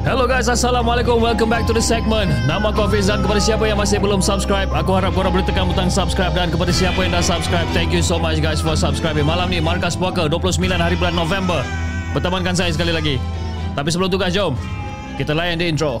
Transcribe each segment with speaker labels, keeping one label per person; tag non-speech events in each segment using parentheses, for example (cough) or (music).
Speaker 1: Hello guys, Assalamualaikum. Welcome back to the segment. Nama aku Hafiz dan kepada siapa yang masih belum subscribe, aku harap korang boleh tekan butang subscribe dan kepada siapa yang dah subscribe, thank you so much guys for subscribing. Malam ni Markas Puaka 29 hari bulan November. Bertemankan saya sekali lagi. Tapi sebelum tu guys, jom. Kita layan di intro.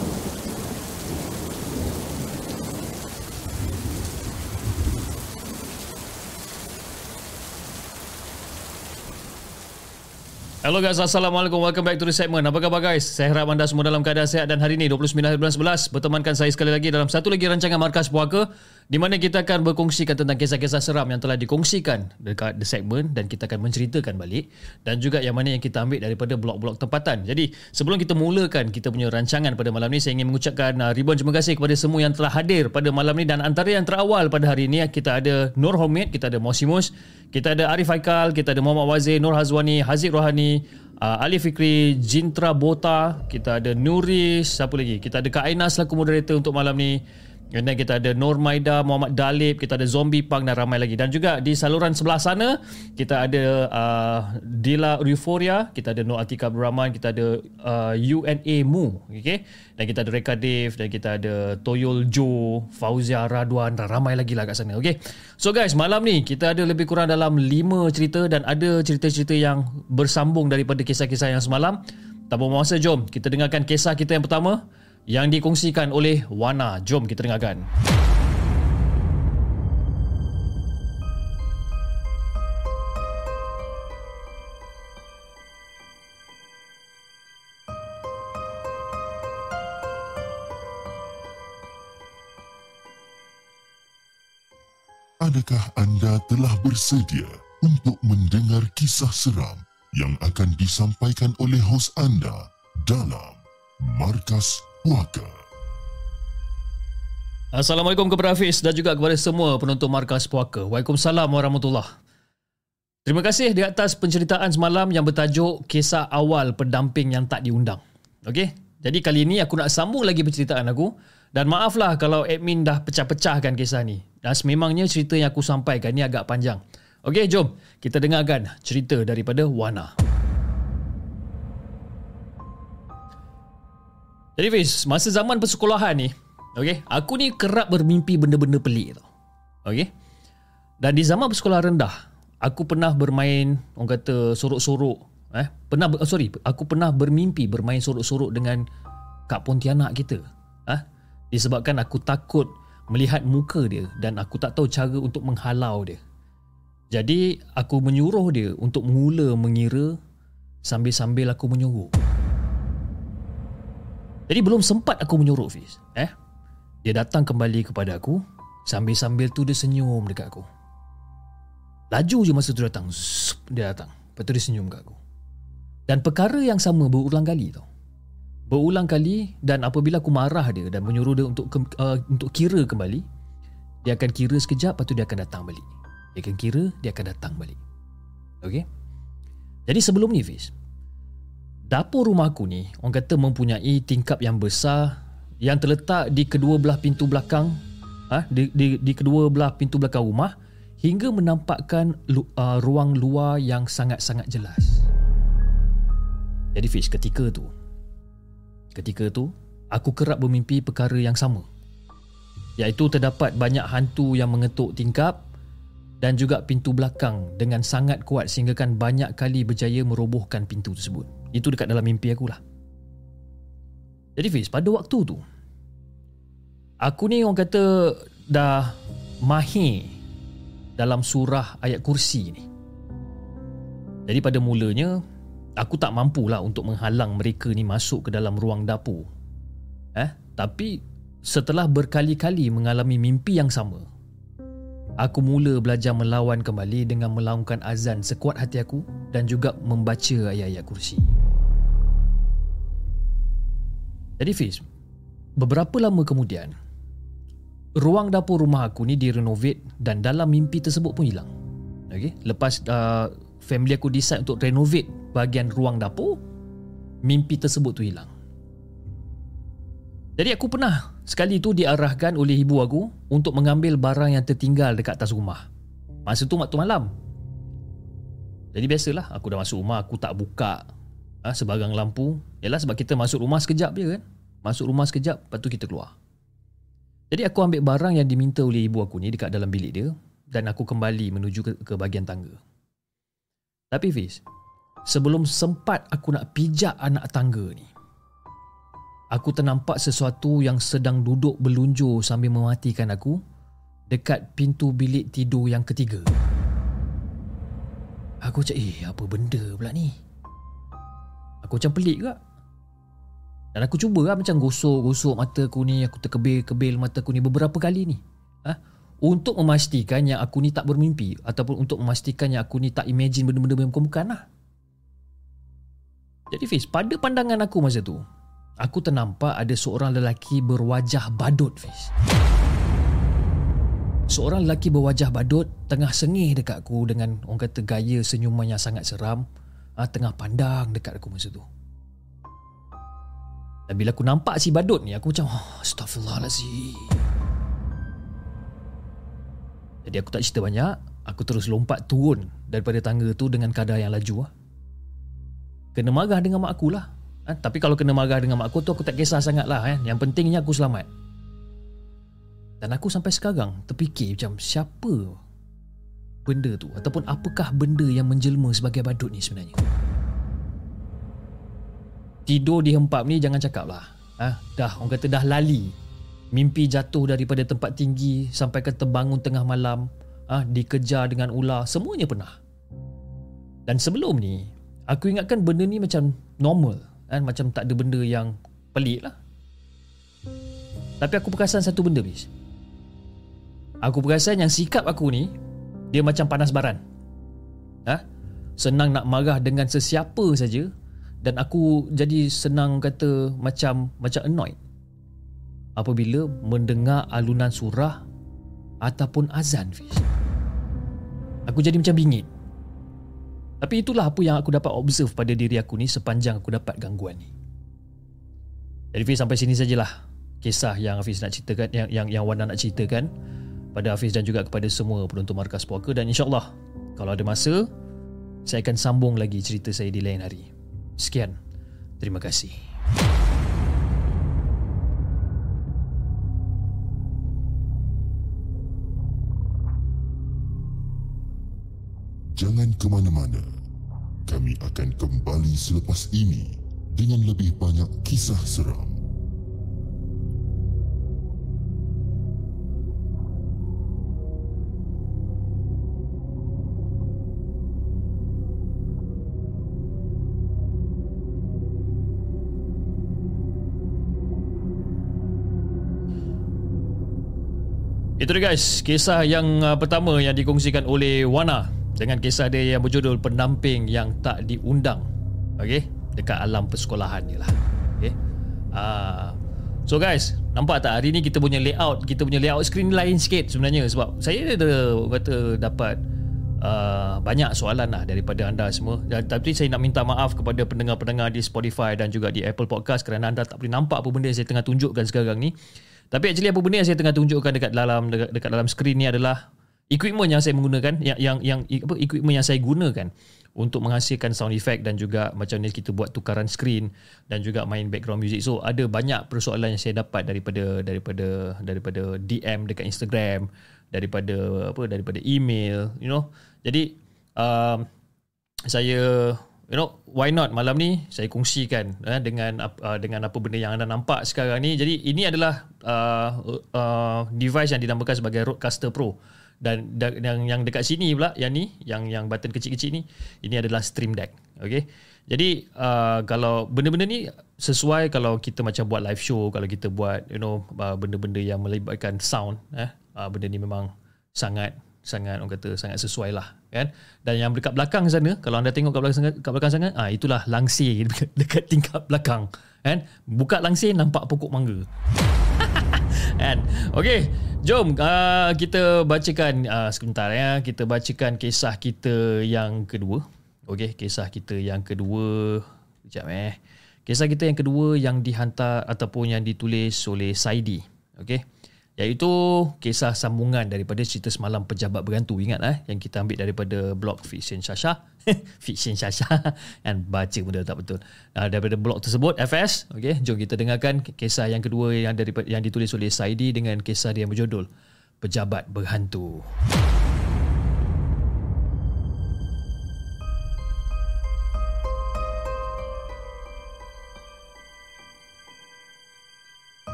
Speaker 1: Hello guys, Assalamualaikum. Welcome back to the segment. Apa khabar guys? Saya harap anda semua dalam keadaan sihat dan hari ini 29 hari bulan 11 bertemankan saya sekali lagi dalam satu lagi rancangan Markas Puaka di mana kita akan berkongsikan tentang kisah-kisah seram yang telah dikongsikan dekat the segment dan kita akan menceritakan balik dan juga yang mana yang kita ambil daripada blog-blog tempatan. Jadi, sebelum kita mulakan kita punya rancangan pada malam ni, saya ingin mengucapkan uh, ribuan terima kasih kepada semua yang telah hadir pada malam ni dan antara yang terawal pada hari ini kita ada Nur Homid, kita ada Mosimus, kita ada Arif Haikal, kita ada Muhammad Wazir, Nur Hazwani, Haziq Rohani, uh, Ali Fikri, Jintra Bota, kita ada Nuris, siapa lagi? Kita ada Kak Aina selaku moderator untuk malam ni. And then kita ada Nur Maida, Muhammad Dalib, kita ada Zombie Punk dan ramai lagi. Dan juga di saluran sebelah sana, kita ada uh, Dila Euphoria, kita ada Nur Atika Rahman, kita ada uh, UNA Mu. Okay? Dan kita ada Reka Dave, dan kita ada Toyol Joe, Fauzia Radwan dan ramai lagi lah kat sana. Okay? So guys, malam ni kita ada lebih kurang dalam 5 cerita dan ada cerita-cerita yang bersambung daripada kisah-kisah yang semalam. Tak buang masa, jom kita dengarkan kisah kita yang pertama yang dikongsikan oleh Wana. Jom kita dengarkan.
Speaker 2: Adakah anda telah bersedia untuk mendengar kisah seram yang akan disampaikan oleh hos anda dalam Markas Puaka?
Speaker 1: Assalamualaikum kepada Hafiz dan juga kepada semua penonton Markas Puaka. Waalaikumsalam warahmatullahi Terima kasih di atas penceritaan semalam yang bertajuk Kisah Awal Pendamping Yang Tak Diundang. Okey, jadi kali ini aku nak sambung lagi penceritaan aku dan maaflah kalau admin dah pecah-pecahkan kisah ni. Dan sememangnya cerita yang aku sampaikan ni agak panjang. Okey, jom kita dengarkan cerita daripada Wana. Jadi Fiz, masa zaman persekolahan ni, okay, aku ni kerap bermimpi benda-benda pelik tau. Okay? Dan di zaman persekolahan rendah, aku pernah bermain, orang kata sorok-sorok. Eh, pernah, oh, sorry, aku pernah bermimpi bermain sorok-sorok dengan Kak Pontianak kita. Eh? Disebabkan aku takut melihat muka dia dan aku tak tahu cara untuk menghalau dia. Jadi, aku menyuruh dia untuk mula mengira sambil-sambil aku menyuruh. Jadi belum sempat aku menyuruh Fiz eh? Dia datang kembali kepada aku Sambil-sambil tu dia senyum dekat aku. Laju je masa tu datang Zup, Dia datang. Lepas tu dia senyum kat aku. Dan perkara yang sama berulang kali tau. Berulang kali Dan apabila aku marah dia Dan menyuruh dia untuk uh, untuk kira kembali Dia akan kira sekejap Lepas tu dia akan datang balik. Dia akan kira Dia akan datang balik. Okay Jadi sebelum ni Fiz dapur rumah aku ni orang kata mempunyai tingkap yang besar yang terletak di kedua belah pintu belakang ha, di, di, di kedua belah pintu belakang rumah hingga menampakkan uh, ruang luar yang sangat-sangat jelas. Jadi Fiz ketika tu Ketika tu Aku kerap bermimpi perkara yang sama Iaitu terdapat banyak hantu yang mengetuk tingkap Dan juga pintu belakang Dengan sangat kuat sehingga kan banyak kali berjaya merobohkan pintu tersebut. Itu dekat dalam mimpi aku lah Jadi Fiz pada waktu tu Aku ni orang kata Dah mahir Dalam surah ayat kursi ni. Jadi pada mulanya Aku tak mampulah untuk menghalang mereka ni masuk ke dalam ruang dapur. Eh, tapi setelah berkali-kali mengalami mimpi yang sama, aku mula belajar melawan kembali dengan melaungkan azan sekuat hati aku dan juga membaca ayat-ayat kursi. Jadi Fiz, beberapa lama kemudian, ruang dapur rumah aku ni direnovate dan dalam mimpi tersebut pun hilang. Okay? Lepas uh, family aku decide untuk renovate bahagian ruang dapur, mimpi tersebut tu hilang. Jadi aku pernah sekali tu diarahkan oleh ibu aku untuk mengambil barang yang tertinggal dekat atas rumah. Masa tu waktu malam. Jadi biasalah aku dah masuk rumah aku tak buka ha, sebarang lampu. Yalah sebab kita masuk rumah sekejap je kan. Masuk rumah sekejap lepas tu kita keluar. Jadi aku ambil barang yang diminta oleh ibu aku ni dekat dalam bilik dia dan aku kembali menuju ke, ke bahagian tangga. Tapi Fiz, sebelum sempat aku nak pijak anak tangga ni, aku ternampak sesuatu yang sedang duduk berlunjur sambil mematikan aku dekat pintu bilik tidur yang ketiga. Aku cakap, eh apa benda pula ni? Aku macam pelik ke? Dan aku cuba lah macam gosok-gosok mata aku ni, aku terkebil-kebil mata aku ni beberapa kali ni. Ha? untuk memastikan yang aku ni tak bermimpi ataupun untuk memastikan yang aku ni tak imagine benda-benda yang bukan-bukan lah. Jadi Fiz, pada pandangan aku masa tu, aku ternampak ada seorang lelaki berwajah badut Fiz. Seorang lelaki berwajah badut tengah sengih dekat aku dengan orang kata gaya senyuman yang sangat seram, ha, tengah pandang dekat aku masa tu. Dan bila aku nampak si badut ni, aku macam, oh, astagfirullahaladzim. Jadi aku tak cerita banyak Aku terus lompat turun Daripada tangga tu Dengan kadar yang laju lah. Kena marah dengan mak aku lah ha? Tapi kalau kena marah dengan mak aku tu Aku tak kisah sangat lah eh? Yang pentingnya aku selamat Dan aku sampai sekarang Terfikir macam Siapa Benda tu Ataupun apakah benda Yang menjelma sebagai badut ni sebenarnya Tidur di hempap ni Jangan cakap lah ha? Dah orang kata dah lali Mimpi jatuh daripada tempat tinggi sampai ke terbangun tengah malam, ha, dikejar dengan ular, semuanya pernah. Dan sebelum ni, aku ingatkan benda ni macam normal, kan? macam tak ada benda yang pelik lah. Tapi aku perasan satu benda, bis. Aku perasan yang sikap aku ni, dia macam panas baran. Ha? Senang nak marah dengan sesiapa saja dan aku jadi senang kata macam macam annoyed apabila mendengar alunan surah ataupun azan Fiz. Aku jadi macam bingit. Tapi itulah apa yang aku dapat observe pada diri aku ni sepanjang aku dapat gangguan ni. Jadi Fiz sampai sini sajalah kisah yang Hafiz nak ceritakan yang yang yang Wana nak ceritakan pada Hafiz dan juga kepada semua penonton markas puaka dan insyaallah kalau ada masa saya akan sambung lagi cerita saya di lain hari. Sekian. Terima kasih.
Speaker 2: Jangan ke mana-mana. Kami akan kembali selepas ini dengan lebih banyak kisah seram.
Speaker 1: Itu dia guys, kisah yang uh, pertama yang dikongsikan oleh Wana dengan kisah dia yang berjudul pendamping yang tak diundang. Okey? Dekat alam persekolahan ni lah. Okey? Uh, so guys nampak tak? Hari ni kita punya layout kita punya layout screen lain sikit sebenarnya sebab saya ada kata dapat uh, banyak soalan lah daripada anda semua. Dan, tapi saya nak minta maaf kepada pendengar-pendengar di Spotify dan juga di Apple Podcast kerana anda tak boleh nampak apa benda yang saya tengah tunjukkan sekarang ni. Tapi actually apa benda yang saya tengah tunjukkan dekat dalam dekat, dekat dalam skrin ni adalah equipment yang saya menggunakan yang yang yang apa equipment yang saya gunakan untuk menghasilkan sound effect dan juga macam ni kita buat tukaran screen dan juga main background music. So ada banyak persoalan yang saya dapat daripada daripada daripada DM dekat Instagram, daripada apa daripada email, you know. Jadi um, saya you know why not malam ni saya kongsikan eh, dengan uh, dengan apa benda yang anda nampak sekarang ni. Jadi ini adalah uh, uh, device yang dinamakan sebagai Rodecaster Pro dan, yang yang dekat sini pula yang ni yang yang button kecil-kecil ni ini adalah stream deck. Okey jadi uh, kalau benda-benda ni sesuai kalau kita macam buat live show kalau kita buat you know uh, benda-benda yang melibatkan sound eh? Uh, benda ni memang sangat sangat orang kata sangat sesuai lah kan? Dan yang dekat belakang sana kalau anda tengok kat belakang kat belakang sangat ah itulah langsir (laughs) dekat tingkap belakang kan? Buka langsir nampak pokok mangga kan. Okey jom uh, kita bacakan uh, sebentar ya. Kita bacakan kisah kita yang kedua. Okey kisah kita yang kedua. Jap eh. Kisah kita yang kedua yang dihantar ataupun yang ditulis oleh Saidi. Okey iaitu kisah sambungan daripada cerita semalam pejabat berhantu ingat eh yang kita ambil daripada blog Fiction Shasha (laughs) Fiction Shasha and baca benda tak betul. Uh, daripada blog tersebut FS okey jom kita dengarkan kisah yang kedua yang daripada yang ditulis oleh Saidi dengan kisah dia yang berjudul pejabat berhantu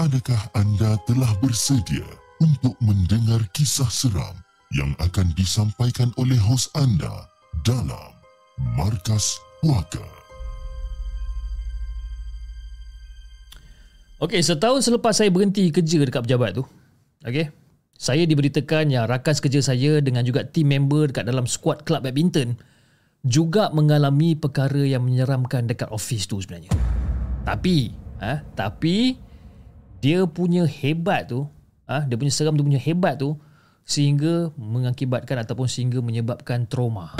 Speaker 2: Adakah anda telah bersedia untuk mendengar kisah seram yang akan disampaikan oleh hos anda dalam Markas Puaka?
Speaker 1: Okey, setahun selepas saya berhenti kerja dekat pejabat tu, okey, saya diberitakan yang rakan kerja saya dengan juga team member dekat dalam squad kelab badminton juga mengalami perkara yang menyeramkan dekat office tu sebenarnya. Tapi, ha, tapi dia punya hebat tu ah dia punya seram dia punya hebat tu sehingga mengakibatkan ataupun sehingga menyebabkan trauma.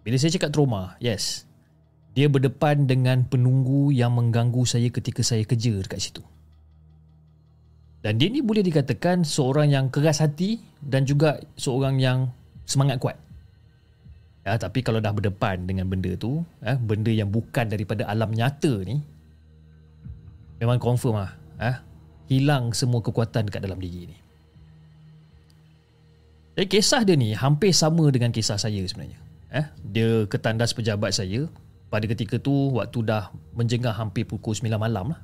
Speaker 1: Bila saya cakap trauma yes dia berdepan dengan penunggu yang mengganggu saya ketika saya kerja dekat situ. Dan dia ni boleh dikatakan seorang yang keras hati dan juga seorang yang semangat kuat Ya, tapi kalau dah berdepan dengan benda tu, eh, benda yang bukan daripada alam nyata ni, memang confirm lah. Eh, hilang semua kekuatan dekat dalam diri ni. Jadi kisah dia ni hampir sama dengan kisah saya sebenarnya. Eh, dia ketandas pejabat saya pada ketika tu waktu dah menjengah hampir pukul 9 malam lah.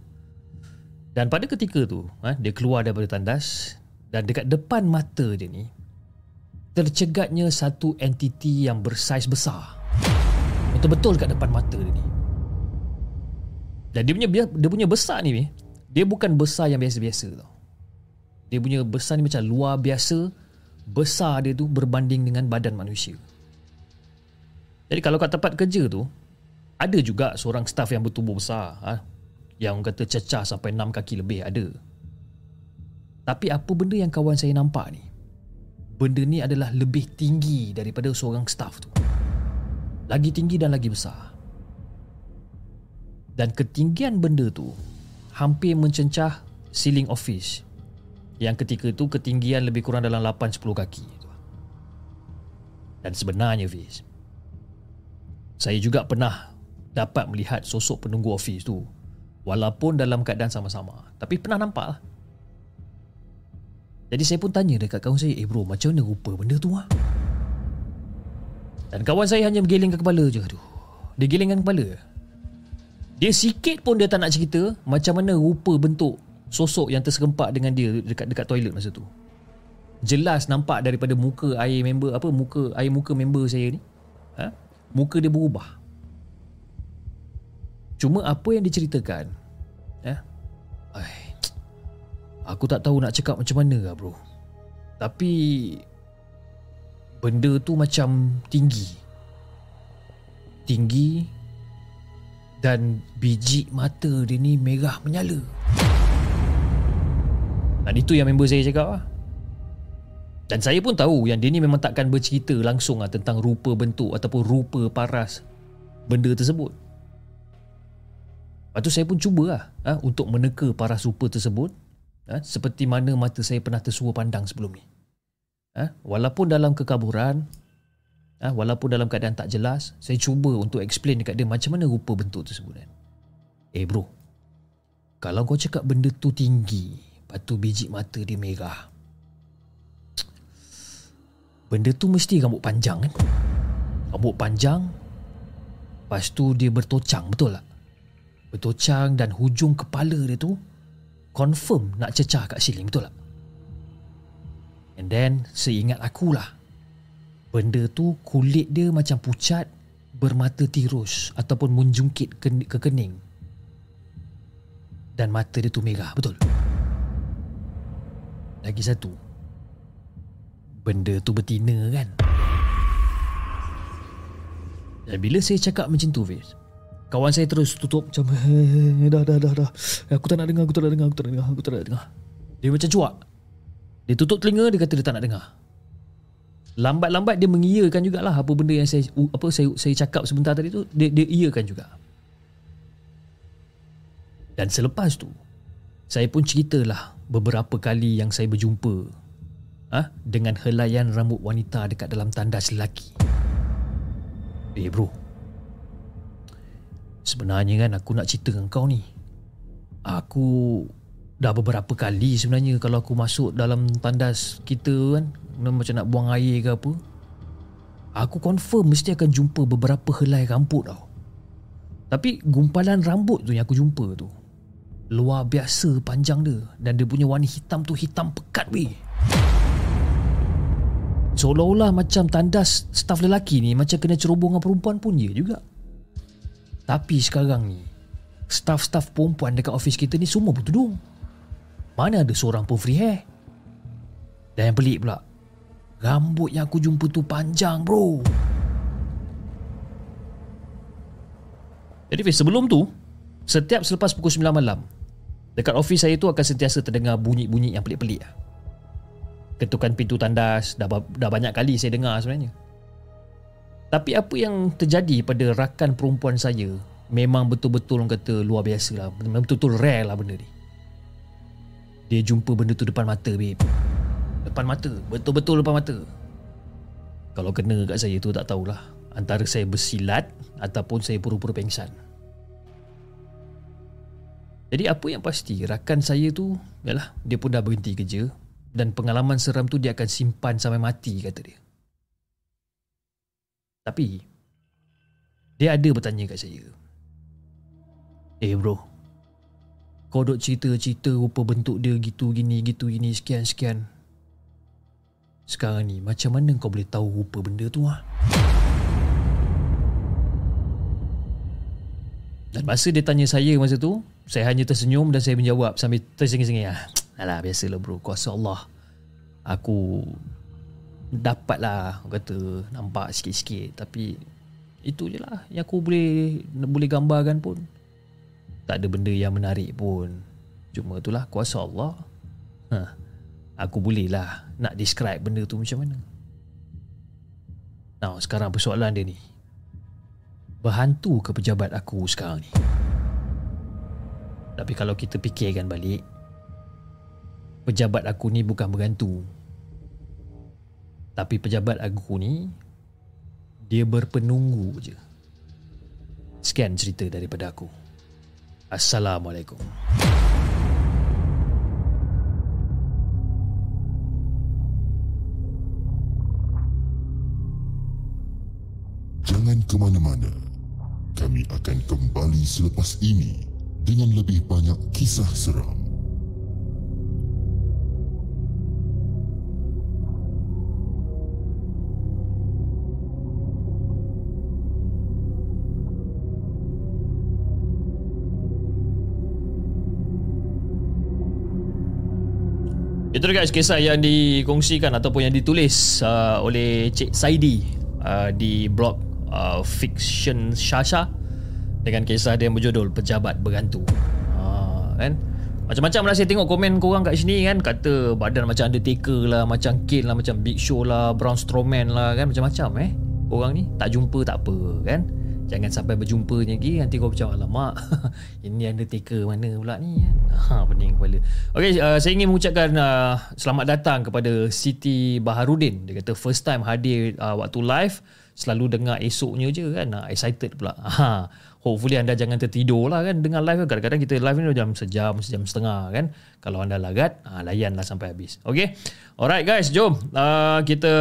Speaker 1: Dan pada ketika tu, eh, dia keluar daripada tandas dan dekat depan mata dia ni tercegatnya satu entiti yang bersaiz besar. Betul-betul kat depan mata dia ni. Dan dia punya dia punya besar ni dia bukan besar yang biasa-biasa tau. Dia punya besar ni macam luar biasa. Besar dia tu berbanding dengan badan manusia. Jadi kalau kat tempat kerja tu ada juga seorang staff yang bertubuh besar ha? yang kata cecah sampai 6 kaki lebih ada. Tapi apa benda yang kawan saya nampak ni? Benda ni adalah lebih tinggi daripada seorang staff tu. Lagi tinggi dan lagi besar. Dan ketinggian benda tu hampir mencencah ceiling office. Yang ketika tu ketinggian lebih kurang dalam 8-10 kaki. Dan sebenarnya Fiz, saya juga pernah dapat melihat sosok penunggu office tu. Walaupun dalam keadaan sama-sama. Tapi pernah nampak lah. Jadi saya pun tanya dekat kawan saya, "Eh bro, macam mana rupa benda tu ah?" Dan kawan saya hanya bergelingkan kepala je. Aduh. Dia gelingkan kepala. Dia sikit pun dia tak nak cerita macam mana rupa bentuk sosok yang terserempak dengan dia dekat dekat toilet masa tu. Jelas nampak daripada muka air member apa muka air muka member saya ni. Ha? Muka dia berubah. Cuma apa yang diceritakan Aku tak tahu nak cakap macam mana lah bro. Tapi Benda tu macam tinggi. Tinggi Dan biji mata dia ni merah menyala. Dan itu yang member saya cakap lah. Dan saya pun tahu yang dia ni memang takkan bercerita langsung lah tentang rupa bentuk ataupun rupa paras benda tersebut. Lepas tu saya pun cuba lah ha, untuk meneka para super tersebut ha, seperti mana mata saya pernah tersua pandang sebelum ni. Ha, walaupun dalam kekaburan, ha, walaupun dalam keadaan tak jelas, saya cuba untuk explain dekat dia macam mana rupa bentuk tersebut. Kan. Eh bro, kalau kau cakap benda tu tinggi, lepas tu biji mata dia merah, benda tu mesti rambut panjang kan? Rambut panjang, lepas tu dia bertocang, betul tak? bertocang dan hujung kepala dia tu confirm nak cecah kat siling betul tak? And then seingat akulah benda tu kulit dia macam pucat bermata tirus ataupun menjungkit ke, ke kening. Dan mata dia tu merah betul? Lagi satu benda tu betina kan? Dan bila saya cakap macam tu Fiz Kawan saya terus tutup macam dah dah dah dah. Aku tak nak dengar, aku tak nak dengar, aku tak nak dengar, aku tak nak dengar. Dia macam cuak. Dia tutup telinga dia kata dia tak nak dengar. Lambat-lambat dia mengiyakan jugalah apa benda yang saya apa saya saya cakap sebentar tadi tu dia dia iyakan juga. Dan selepas tu saya pun ceritalah beberapa kali yang saya berjumpa ah ha, dengan helaian rambut wanita dekat dalam tandas lelaki. Eh bro, Sebenarnya kan aku nak cerita dengan kau ni. Aku Dah beberapa kali sebenarnya Kalau aku masuk dalam tandas kita kan Macam nak buang air ke apa. Aku confirm mesti akan jumpa beberapa helai rambut tau. Tapi gumpalan rambut tu yang aku jumpa tu Luar biasa panjang dia. Dan dia punya warna hitam tu hitam pekat weh. Seolah-olah macam tandas staf lelaki ni Macam kena cerobong dengan perempuan pun je juga tapi sekarang ni Staff-staff perempuan dekat office kita ni semua bertudung. Mana ada seorang pun free hair. Dan yang pelik pula Rambut yang aku jumpa tu panjang bro. Jadi Fiz sebelum tu Setiap selepas pukul 9 malam Dekat office saya tu akan sentiasa terdengar bunyi-bunyi yang pelik-pelik. Ketukan pintu tandas dah, dah banyak kali saya dengar sebenarnya tapi apa yang terjadi pada rakan perempuan saya memang betul-betul orang kata luar biasa lah. Betul-betul rare lah benda ni. Dia jumpa benda tu depan mata, babe. Depan mata. Betul-betul depan mata. Kalau kena kat saya tu tak tahulah. Antara saya bersilat ataupun saya pura-pura pengsan. Jadi apa yang pasti rakan saya tu yalah dia pun dah berhenti kerja dan pengalaman seram tu dia akan simpan sampai mati kata dia. Tapi Dia ada bertanya kat saya Eh bro Kau duk cerita-cerita rupa bentuk dia gitu gini gitu gini sekian sekian Sekarang ni macam mana kau boleh tahu rupa benda tu ah? Dan masa dia tanya saya masa tu Saya hanya tersenyum dan saya menjawab sambil tersengih-sengih ah. Alah biasalah bro kuasa Allah Aku dapat lah kata nampak sikit-sikit. Tapi itu je lah yang aku boleh boleh gambarkan pun. Tak ada benda yang menarik pun. Cuma itulah kuasa Allah. Ha, aku boleh lah nak describe benda tu macam mana. Now, sekarang persoalan dia ni. Berhantu ke pejabat aku sekarang ni? Tapi kalau kita fikirkan balik Pejabat aku ni bukan berhantu tapi pejabat aku ni Dia berpenunggu je. Sekian cerita daripada aku. Assalamualaikum.
Speaker 2: Jangan ke mana-mana. Kami akan kembali selepas ini Dengan lebih banyak kisah seram
Speaker 1: Itu guys kisah yang dikongsikan ataupun yang ditulis uh, oleh Cik Saidi uh, di blog uh, Fiction Shasha dengan kisah dia yang berjudul Pejabat Bergantu. Uh, kan? Macam-macam lah saya tengok komen korang kat sini kan Kata badan macam Undertaker lah Macam Kane lah Macam Big Show lah Braun Strowman lah kan Macam-macam eh Korang ni tak jumpa tak apa kan Jangan sampai berjumpa lagi Nanti kau macam Alamak (laughs) Ini Undertaker mana pula ni? Ha, Pening kepala. Okay uh, saya ingin mengucapkan uh, Selamat datang kepada Siti Baharudin. Dia kata first time hadir uh, Waktu live Selalu dengar esoknya je kan uh, Excited pula. (laughs) Ha, Hopefully anda jangan tertidur lah kan Dengar live kan. Kadang-kadang kita live ni Jam sejam Sejam setengah kan. Kalau anda lagat uh, Layanlah sampai habis. Okay Alright guys jom. Uh, Kita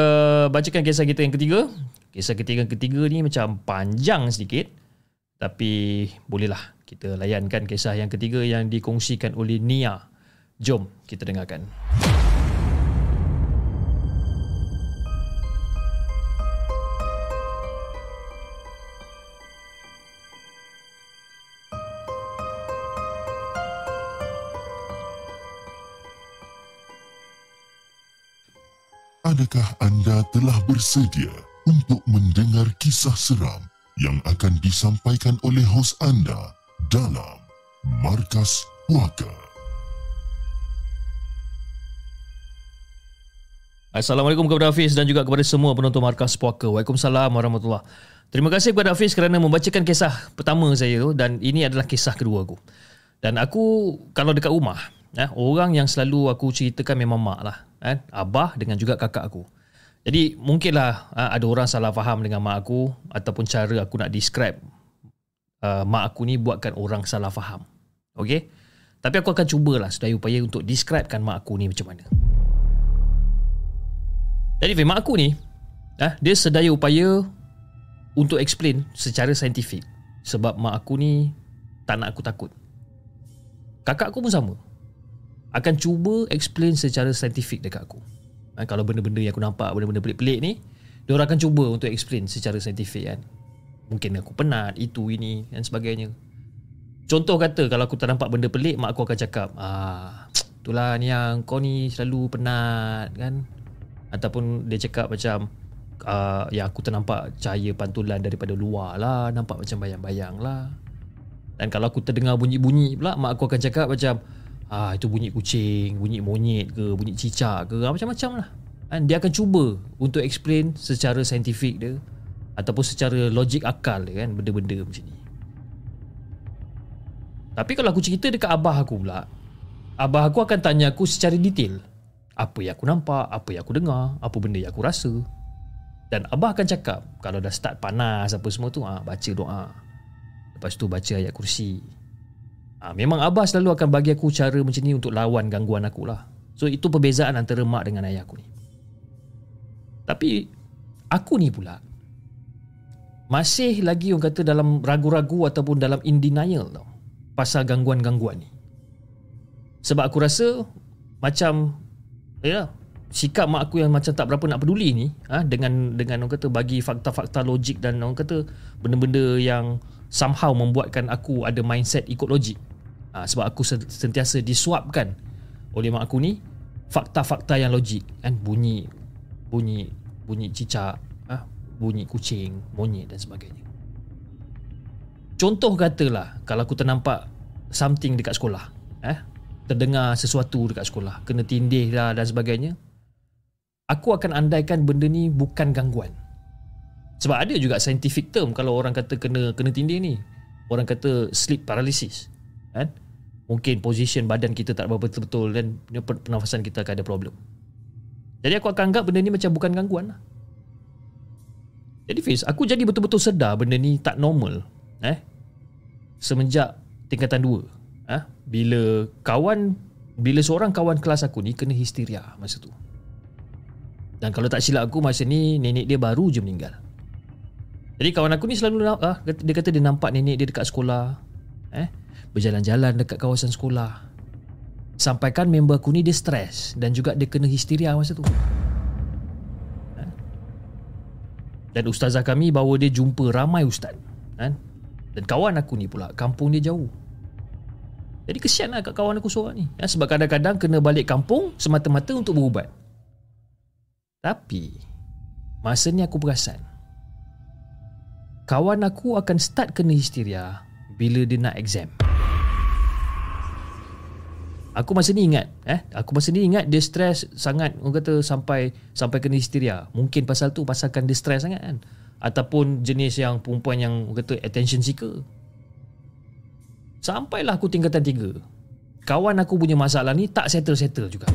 Speaker 1: bacakan kisah kita yang ketiga Kisah ketiga-ketiga ni macam panjang sedikit tapi bolehlah kita layankan kisah yang ketiga yang dikongsikan oleh Nia. Jom kita dengarkan.
Speaker 2: Adakah anda telah bersedia untuk mendengar kisah seram yang akan disampaikan oleh hos anda dalam Markas Puaka.
Speaker 1: Assalamualaikum kepada Hafiz dan juga kepada semua penonton Markas Puaka. Waalaikumsalam warahmatullahi Terima kasih kepada Hafiz kerana membacakan kisah pertama saya tu dan ini adalah kisah kedua aku. Dan aku kalau dekat rumah, eh, orang yang selalu aku ceritakan memang mak lah. Eh, abah dengan juga kakak aku. Jadi mungkinlah uh, ada orang salah faham dengan mak aku ataupun cara aku nak describe uh, mak aku ni buatkan orang salah faham. Okay? Tapi aku akan cubalah sedaya upaya untuk describekan mak aku ni macam mana. Jadi mak aku ni uh, dia sedaya upaya untuk explain secara saintifik sebab mak aku ni tak nak aku takut. Kakak aku pun sama. Akan cuba explain secara saintifik dekat aku. Ha, kalau benda-benda yang aku nampak benda-benda pelik-pelik ni, dia orang akan cuba untuk explain secara saintifik kan. Mungkin aku penat, itu ini dan sebagainya. Contoh kata kalau aku tak nampak benda pelik, mak aku akan cakap, "Ah, (tsk) itulah ni yang kau ni selalu penat kan." Ataupun dia cakap macam uh, ya aku ternampak cahaya pantulan daripada luar lah nampak macam bayang-bayang lah dan kalau aku terdengar bunyi-bunyi pula mak aku akan cakap macam Ah itu bunyi kucing, bunyi monyet ke, bunyi cicak ke, macam-macam lah. Dan dia akan cuba untuk explain secara saintifik dia ataupun secara logik akal dia kan benda-benda macam ni. Tapi kalau aku cerita dekat abah aku pula, abah aku akan tanya aku secara detail. Apa yang aku nampak, apa yang aku dengar, apa benda yang aku rasa. Dan abah akan cakap, kalau dah start panas apa semua tu, ah baca doa. Lepas tu baca ayat kursi. Ha, memang Abah selalu akan bagi aku cara macam ni untuk lawan gangguan aku lah. So itu perbezaan antara mak dengan ayah aku ni. Tapi aku ni pula masih lagi orang kata dalam ragu-ragu ataupun dalam in denial tau pasal gangguan-gangguan ni. Sebab aku rasa macam ya sikap mak aku yang macam tak berapa nak peduli ni ha, dengan dengan orang kata bagi fakta-fakta logik dan orang kata benda-benda yang somehow membuatkan aku ada mindset ikut logik ha, sebab aku sentiasa disuapkan oleh mak aku ni fakta-fakta yang logik. Kan? Bunyi bunyi bunyi cicak ha, bunyi kucing monyet dan sebagainya. Contoh katalah kalau aku ternampak something dekat sekolah eh terdengar sesuatu dekat sekolah kena tindih lah dan sebagainya aku akan andaikan benda ni bukan gangguan. Sebab ada juga scientific term kalau orang kata kena kena tindih ni. Orang kata sleep paralysis kan mungkin position badan kita tak berapa betul-betul dan pernafasan kita akan ada problem. Jadi aku akan anggap benda ni macam bukan gangguan lah. Jadi Fiz, aku jadi betul-betul sedar benda ni tak normal. Eh? Semenjak tingkatan dua. Eh? Bila kawan, bila seorang kawan kelas aku ni kena histeria masa tu. Dan kalau tak silap aku masa ni nenek dia baru je meninggal. Jadi kawan aku ni selalu ah, dia kata dia nampak nenek dia dekat sekolah. Eh? Berjalan-jalan dekat kawasan sekolah. Sampaikan member aku ni dia stres dan juga dia kena histeria masa tu. Ha? Dan ustazah kami bawa dia jumpa ramai ustaz. Ha? Dan kawan aku ni pula, kampung dia jauh. Jadi kesian lah kat kawan aku seorang ni. Ya, sebab kadang-kadang kena balik kampung semata-mata untuk berubat. Tapi, masa ni aku perasan. Kawan aku akan start kena histeria bila dia nak exam. Aku masa ni ingat eh aku masa ni ingat dia stres sangat orang kata sampai sampai kena histeria. Mungkin pasal tu pasalkan dia stres sangat kan. ataupun jenis yang perempuan yang kata attention seeker. Sampailah aku tingkatan tiga. Kawan aku punya masalah ni tak settle-settle juga.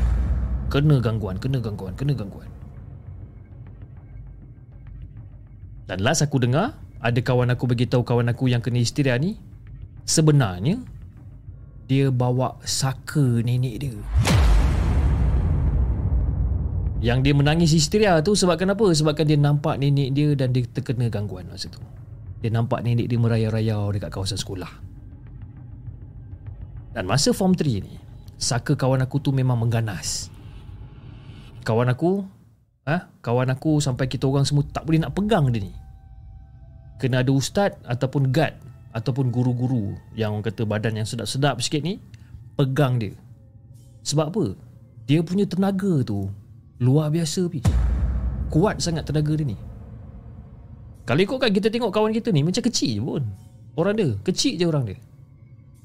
Speaker 1: Kena gangguan, kena gangguan, kena gangguan. Dan last aku dengar, ada kawan aku beritahu kawan aku yang kena histeria ni, sebenarnya dia bawa saka nenek dia. Yang dia menangis histeria tu sebabkan apa? Sebabkan dia nampak nenek dia dan dia terkena gangguan masa tu. Dia nampak nenek dia merayau-rayau dekat kawasan sekolah. Dan masa form 3 ni Saka kawan aku tu memang mengganas Kawan aku ah, Kawan aku sampai kita orang semua tak boleh nak pegang dia ni Kena ada ustaz ataupun guard Ataupun guru-guru Yang orang kata badan yang sedap-sedap sikit ni Pegang dia Sebab apa? Dia punya tenaga tu Luar biasa pi. Kuat sangat tenaga dia ni Kalau ikutkan kita tengok kawan kita ni Macam kecil je pun Orang dia Kecil je orang dia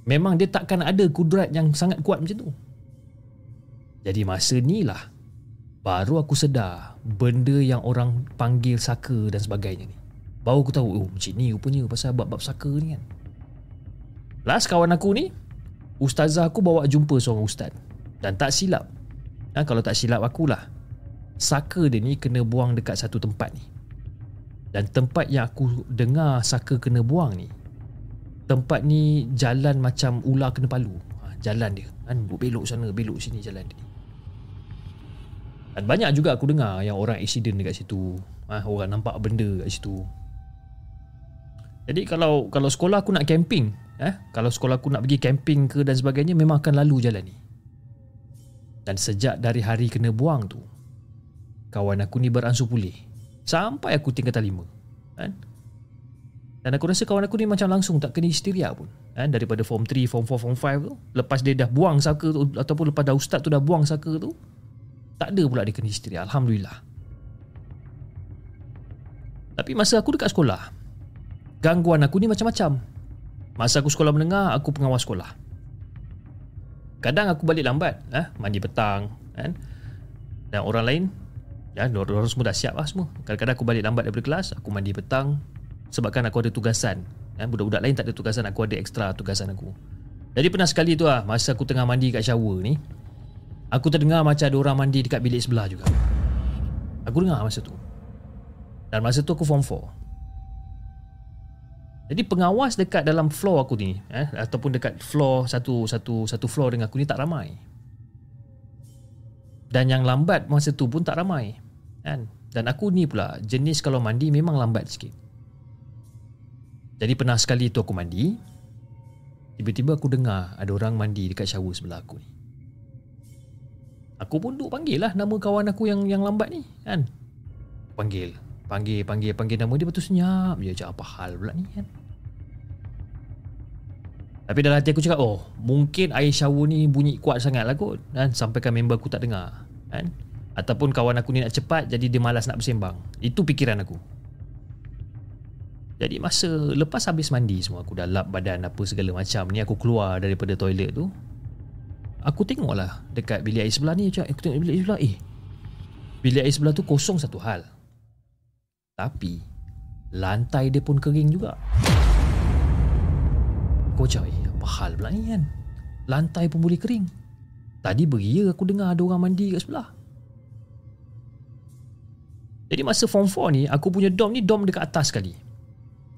Speaker 1: Memang dia takkan ada kudrat yang sangat kuat macam tu. Jadi masa ni lah baru aku sedar benda yang orang panggil saka dan sebagainya ni. Baru aku tahu oh macam ni rupanya pasal bab-bab saka ni kan. Last kawan aku ni ustazah aku bawa jumpa seorang ustaz dan tak silap. Ha, kalau tak silap akulah. Saka dia ni kena buang dekat satu tempat ni. Dan tempat yang aku dengar saka kena buang ni tempat ni jalan macam ular kena palu ha, jalan dia kan belok sana belok sini jalan dia dan banyak juga aku dengar yang orang accident dekat situ ha, orang nampak benda kat situ jadi kalau kalau sekolah aku nak camping eh kalau sekolah aku nak pergi camping ke dan sebagainya memang akan lalu jalan ni dan sejak dari hari kena buang tu kawan aku ni beransur pulih sampai aku tingkatan lima kan dan aku rasa kawan aku ni macam langsung tak kena histeria pun. Kan? Daripada form 3, form 4, form 5 tu. Lepas dia dah buang saka tu. Ataupun lepas dah ustaz tu dah buang saka tu. Tak ada pula dia kena histeria. Alhamdulillah. Tapi masa aku dekat sekolah. Gangguan aku ni macam-macam. Masa aku sekolah menengah, aku pengawas sekolah. Kadang aku balik lambat. Eh? Mandi petang. Kan? Dan orang lain. Ya, orang semua dah siap lah semua. Kadang-kadang aku balik lambat daripada kelas. Aku mandi petang sebabkan aku ada tugasan eh, budak-budak lain tak ada tugasan aku ada ekstra tugasan aku jadi pernah sekali tu lah masa aku tengah mandi kat shower ni aku terdengar macam ada orang mandi dekat bilik sebelah juga aku dengar masa tu dan masa tu aku form 4 jadi pengawas dekat dalam floor aku ni eh, ataupun dekat floor satu satu satu floor dengan aku ni tak ramai. Dan yang lambat masa tu pun tak ramai kan? Dan aku ni pula jenis kalau mandi memang lambat sikit. Jadi pernah sekali tu aku mandi Tiba-tiba aku dengar Ada orang mandi dekat shower sebelah aku ni. Aku pun duk panggil lah Nama kawan aku yang yang lambat ni Kan? Panggil Panggil panggil panggil nama dia Betul senyap Dia cakap apa hal pula ni kan Tapi dalam hati aku cakap Oh mungkin air shower ni bunyi kuat sangat lah kot kan? Sampaikan member aku tak dengar Kan Ataupun kawan aku ni nak cepat Jadi dia malas nak bersembang Itu pikiran aku jadi masa lepas habis mandi semua aku dah lap badan apa segala macam ni aku keluar daripada toilet tu. Aku tengoklah dekat bilik air sebelah ni cak aku tengok bilik air sebelah eh. Bilik air sebelah tu kosong satu hal. Tapi lantai dia pun kering juga. Cakap eh apa hal pula ni kan? Lantai pun boleh kering. Tadi beria aku dengar ada orang mandi kat sebelah. Jadi masa form 4 ni aku punya dom ni dom dekat atas sekali.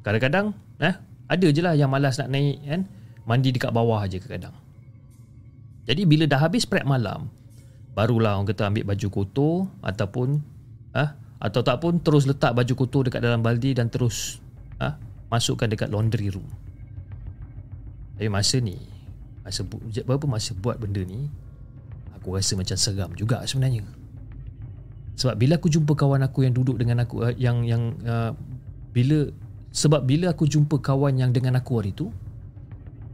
Speaker 1: Kadang-kadang eh, Ada je lah yang malas nak naik kan Mandi dekat bawah aja kadang Jadi bila dah habis prep malam Barulah orang kata ambil baju kotor Ataupun eh, Atau tak pun terus letak baju kotor dekat dalam baldi Dan terus eh, Masukkan dekat laundry room. Tapi masa ni masa Berapa masa buat benda ni Aku rasa macam seram juga sebenarnya. Sebab bila aku jumpa kawan aku yang duduk dengan aku uh, yang yang uh, bila sebab bila aku jumpa kawan yang dengan aku hari tu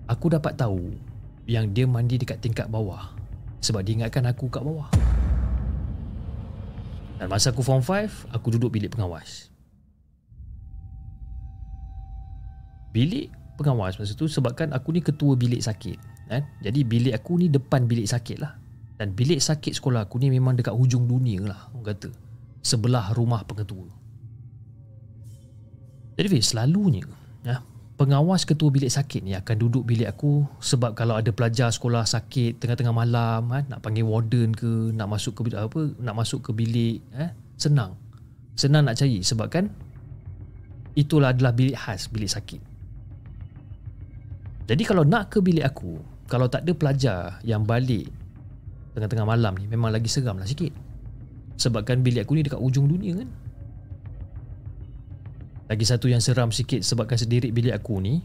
Speaker 1: Aku dapat tahu Yang dia mandi dekat tingkat bawah. Sebab dia ingatkan aku kat bawah Dan masa aku form 5 Aku duduk bilik pengawas. Bilik pengawas masa tu Sebabkan aku ni ketua bilik sakit kan? Jadi bilik aku ni depan bilik sakit lah. Dan bilik sakit sekolah aku ni Memang dekat hujung dunia lah Orang kata. Sebelah rumah pengetua. Jadi Fiz, selalunya ya, pengawas ketua bilik sakit ni akan duduk bilik aku sebab kalau ada pelajar sekolah sakit tengah-tengah malam kan, nak panggil warden ke, nak masuk ke apa, nak masuk ke bilik eh, senang. Senang nak cari sebab kan itulah adalah bilik khas bilik sakit. Jadi kalau nak ke bilik aku, kalau tak ada pelajar yang balik tengah-tengah malam ni memang lagi seram lah sikit. Sebabkan bilik aku ni dekat ujung dunia kan. Lagi satu yang seram sikit sebabkan sendiri bilik aku ni,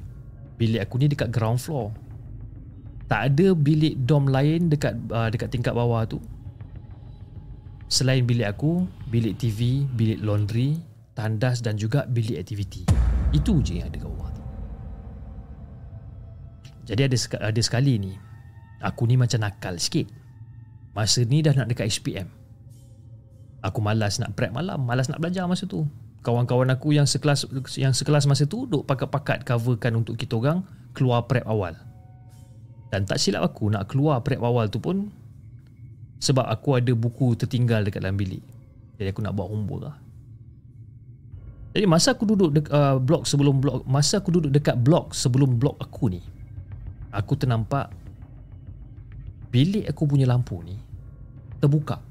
Speaker 1: bilik aku ni dekat ground floor. Tak ada bilik dom lain dekat uh, dekat tingkat bawah tu. Selain bilik aku, bilik TV, bilik laundry, tandas dan juga bilik aktiviti. Itu je yang ada kat bawah tu. Jadi ada ada sekali ni, aku ni macam nakal sikit. Masa ni dah nak dekat HPM. Aku malas nak prep malam, malas nak belajar masa tu kawan-kawan aku yang sekelas yang sekelas masa tu duk pakat-pakat coverkan untuk kita orang keluar prep awal. Dan tak silap aku nak keluar prep awal tu pun sebab aku ada buku tertinggal dekat dalam bilik. Jadi aku nak buat homework lah. Jadi masa aku duduk dek, uh, blok sebelum blok masa aku duduk dekat blok sebelum blok aku ni aku ternampak bilik aku punya lampu ni terbuka.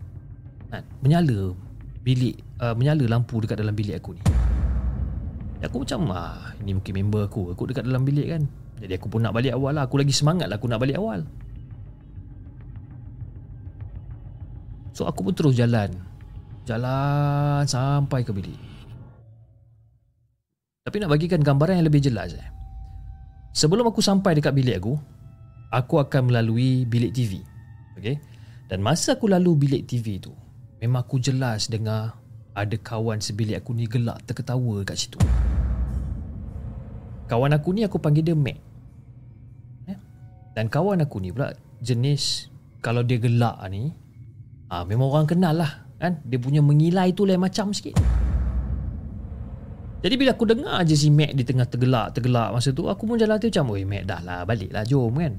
Speaker 1: Kan? Menyala bilik uh, menyala lampu dekat dalam bilik aku ni. Aku macam ah ini mungkin member aku. Aku dekat dalam bilik kan. Jadi aku pun nak balik awal lah. Aku lagi semangat lah aku nak balik awal. So aku pun terus jalan. Jalan sampai ke bilik. Tapi nak bagikan gambaran yang lebih jelas eh. Sebelum aku sampai dekat bilik aku, aku akan melalui bilik TV. Okay? Dan masa aku lalu bilik TV tu, Memang aku jelas dengar ada kawan sebilik aku ni gelak terketawa kat situ. Kawan aku ni aku panggil dia Mac. Eh? Dan kawan aku ni pula jenis kalau dia gelak ni ah memang orang kenal lah kan dia punya mengilai tu lain macam sikit. Jadi bila aku dengar je si Mac di tengah tergelak tergelak masa tu aku pun jalan tu macam oi Mac dah lah balik lah jom kan.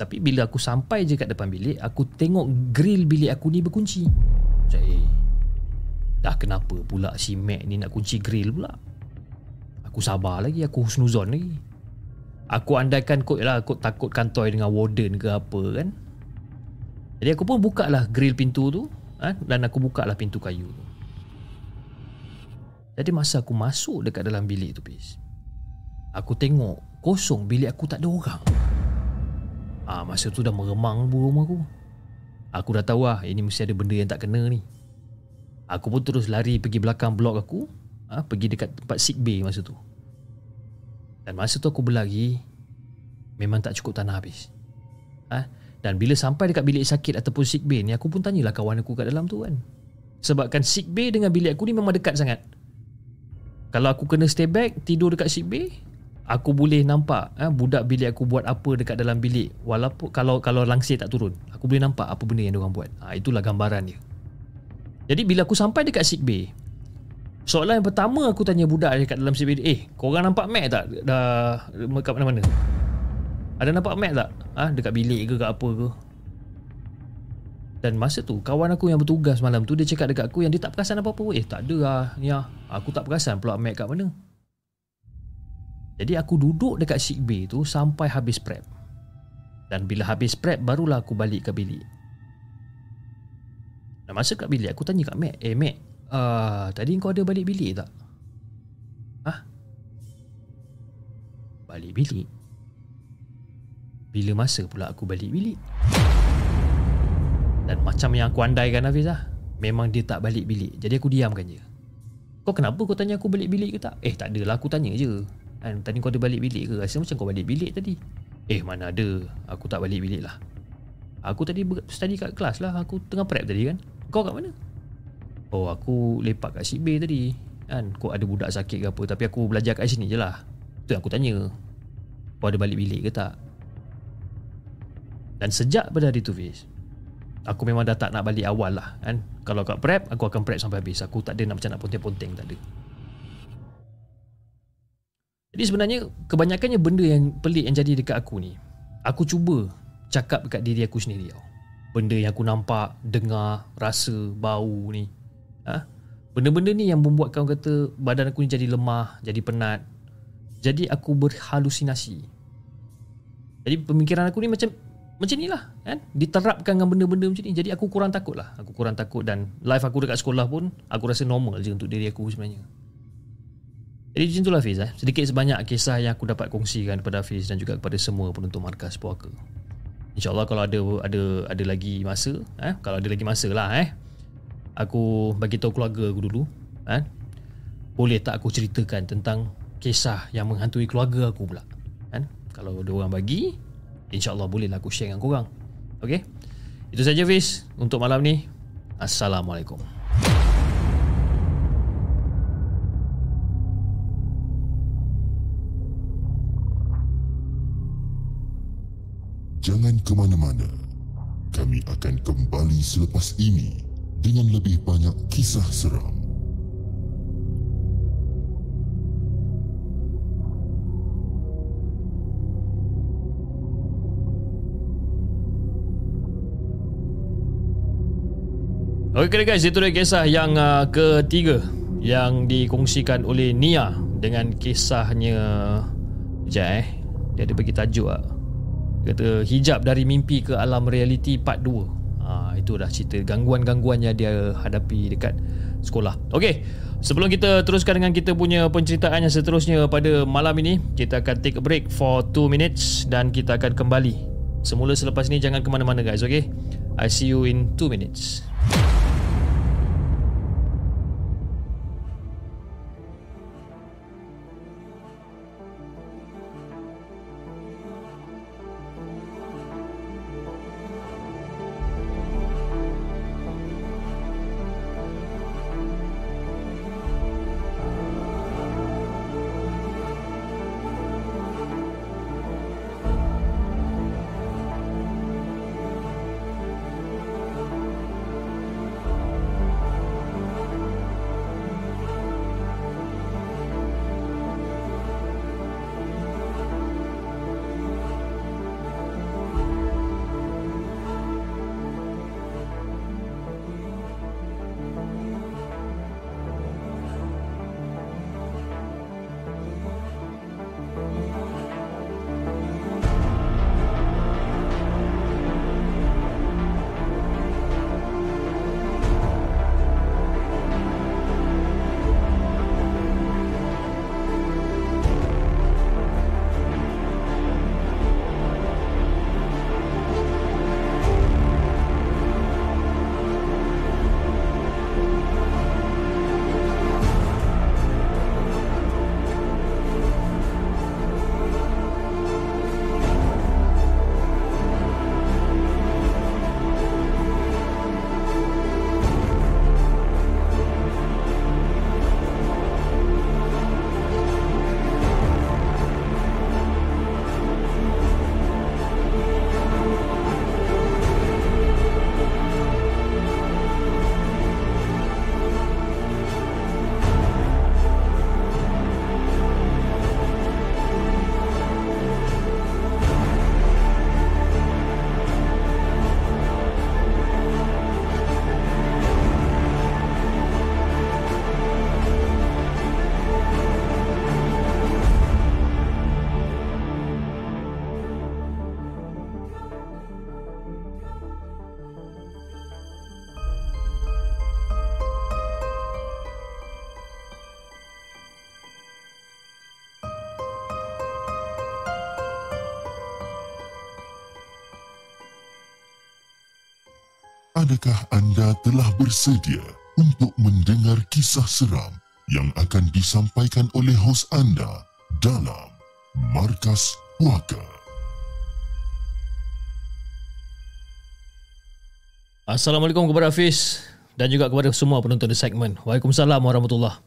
Speaker 1: Tapi bila aku sampai je kat depan bilik Aku tengok grill bilik aku ni berkunci Macam eh Dah kenapa pula si Mac ni nak kunci grill pula Aku sabar lagi Aku husnuzon lagi Aku andaikan kot lah Kot takut kantoi dengan warden ke apa kan Jadi aku pun buka lah grill pintu tu ha? Dan aku buka lah pintu kayu tu Jadi masa aku masuk dekat dalam bilik tu Pis Aku tengok Kosong bilik aku tak ada orang Ah masa tu dah meremang burung aku. Aku dah tahu lah ini mesti ada benda yang tak kena ni. Aku pun terus lari pergi belakang blok aku. Ah pergi dekat tempat sick bay masa tu. Dan masa tu aku berlari memang tak cukup tanah habis. Ah dan bila sampai dekat bilik sakit ataupun sick bay ni aku pun tanyalah kawan aku kat dalam tu kan. Sebabkan sick bay dengan bilik aku ni memang dekat sangat. Kalau aku kena stay back tidur dekat sick bay, aku boleh nampak eh, budak bilik aku buat apa dekat dalam bilik walaupun kalau kalau langsir tak turun aku boleh nampak apa benda yang diorang buat ha, itulah gambaran dia jadi bila aku sampai dekat sick bay soalan yang pertama aku tanya budak dekat dalam sick bay eh korang nampak Mac tak? Dah kat mana-mana? Ada nampak Mac tak? Ha, dekat bilik ke kat apa ke? Dan masa tu kawan aku yang bertugas malam tu dia cakap dekat aku yang dia tak perasan apa-apa. Eh tak ada lah ya aku tak perasan pula Mac kat mana. Jadi aku duduk dekat sick bay tu sampai habis prep. Dan bila habis prep barulah aku balik ke bilik. Dan masa kat bilik aku tanya kat Mac, "Eh Mac, uh, tadi kau ada balik bilik tak?" "Hah?" Balik bilik. Bila masa pula aku balik bilik? Dan macam yang aku andaikan Hafiz lah Memang dia tak balik bilik Jadi aku diamkan je Kau kenapa kau tanya aku balik bilik ke tak? Eh tak adalah aku tanya je kan, Tadi kau ada balik bilik ke Rasa macam kau balik bilik tadi Eh mana ada Aku tak balik bilik lah Aku tadi study kat kelas lah Aku tengah prep tadi kan Kau kat mana? Oh aku lepak kat bay tadi. Kan Kau ada budak sakit ke apa Tapi aku belajar kat sini je lah. Itu yang aku tanya. Kau ada balik bilik ke tak? Dan sejak pada hari tu Fiz Aku memang dah tak nak balik awal lah kan? Kalau kat prep Aku akan prep sampai habis. Aku tak ada nak macam nak ponteng-ponteng Tak ada. Jadi sebenarnya kebanyakannya benda yang pelik yang jadi dekat aku ni Aku cuba cakap dekat diri aku sendiri tau Benda yang aku nampak, dengar, rasa, bau ni ha? Benda-benda ni yang membuatkan kata badan aku ni jadi lemah, jadi penat. Jadi aku berhalusinasi. Jadi pemikiran aku ni macam macam ni lah kan diterapkan dengan benda-benda macam ni jadi aku kurang takut lah aku kurang takut dan life aku dekat sekolah pun aku rasa normal je untuk diri aku sebenarnya jadi macam itulah Fiz eh. sedikit sebanyak kisah yang aku dapat kongsikan kepada Fiz dan juga kepada semua penonton markas puaka InsyaAllah kalau ada ada ada lagi masa eh, kalau ada lagi masa lah eh, aku bagi tahu keluarga aku dulu eh, boleh tak aku ceritakan tentang kisah yang menghantui keluarga aku pula kan kalau ada orang bagi InsyaAllah bolehlah aku share dengan korang Okay? Itu saja Fiz Untuk malam ni. Assalamualaikum
Speaker 2: Jangan ke mana-mana. Kami akan kembali selepas ini dengan lebih banyak kisah seram.
Speaker 1: Okey guys, itu dia kisah yang uh, ketiga yang dikongsikan oleh Nia dengan kisahnya Sekejap eh Dia ada bagi tajuk lah kata hijab dari mimpi ke alam realiti part 2 ha, Itu dah cerita gangguan-gangguan yang dia hadapi dekat sekolah. Okey Sebelum kita teruskan dengan kita punya penceritaan yang seterusnya pada malam ini Kita akan take a break for 2 minutes Dan kita akan kembali. Semula selepas ini jangan ke mana-mana guys, okay? I see you in 2 minutes
Speaker 2: Adakah anda telah bersedia untuk mendengar kisah seram yang akan disampaikan oleh hos anda dalam Markas Puaka?
Speaker 1: Assalamualaikum kepada Hafiz dan juga kepada semua penonton di segmen. Waalaikumsalam warahmatullahi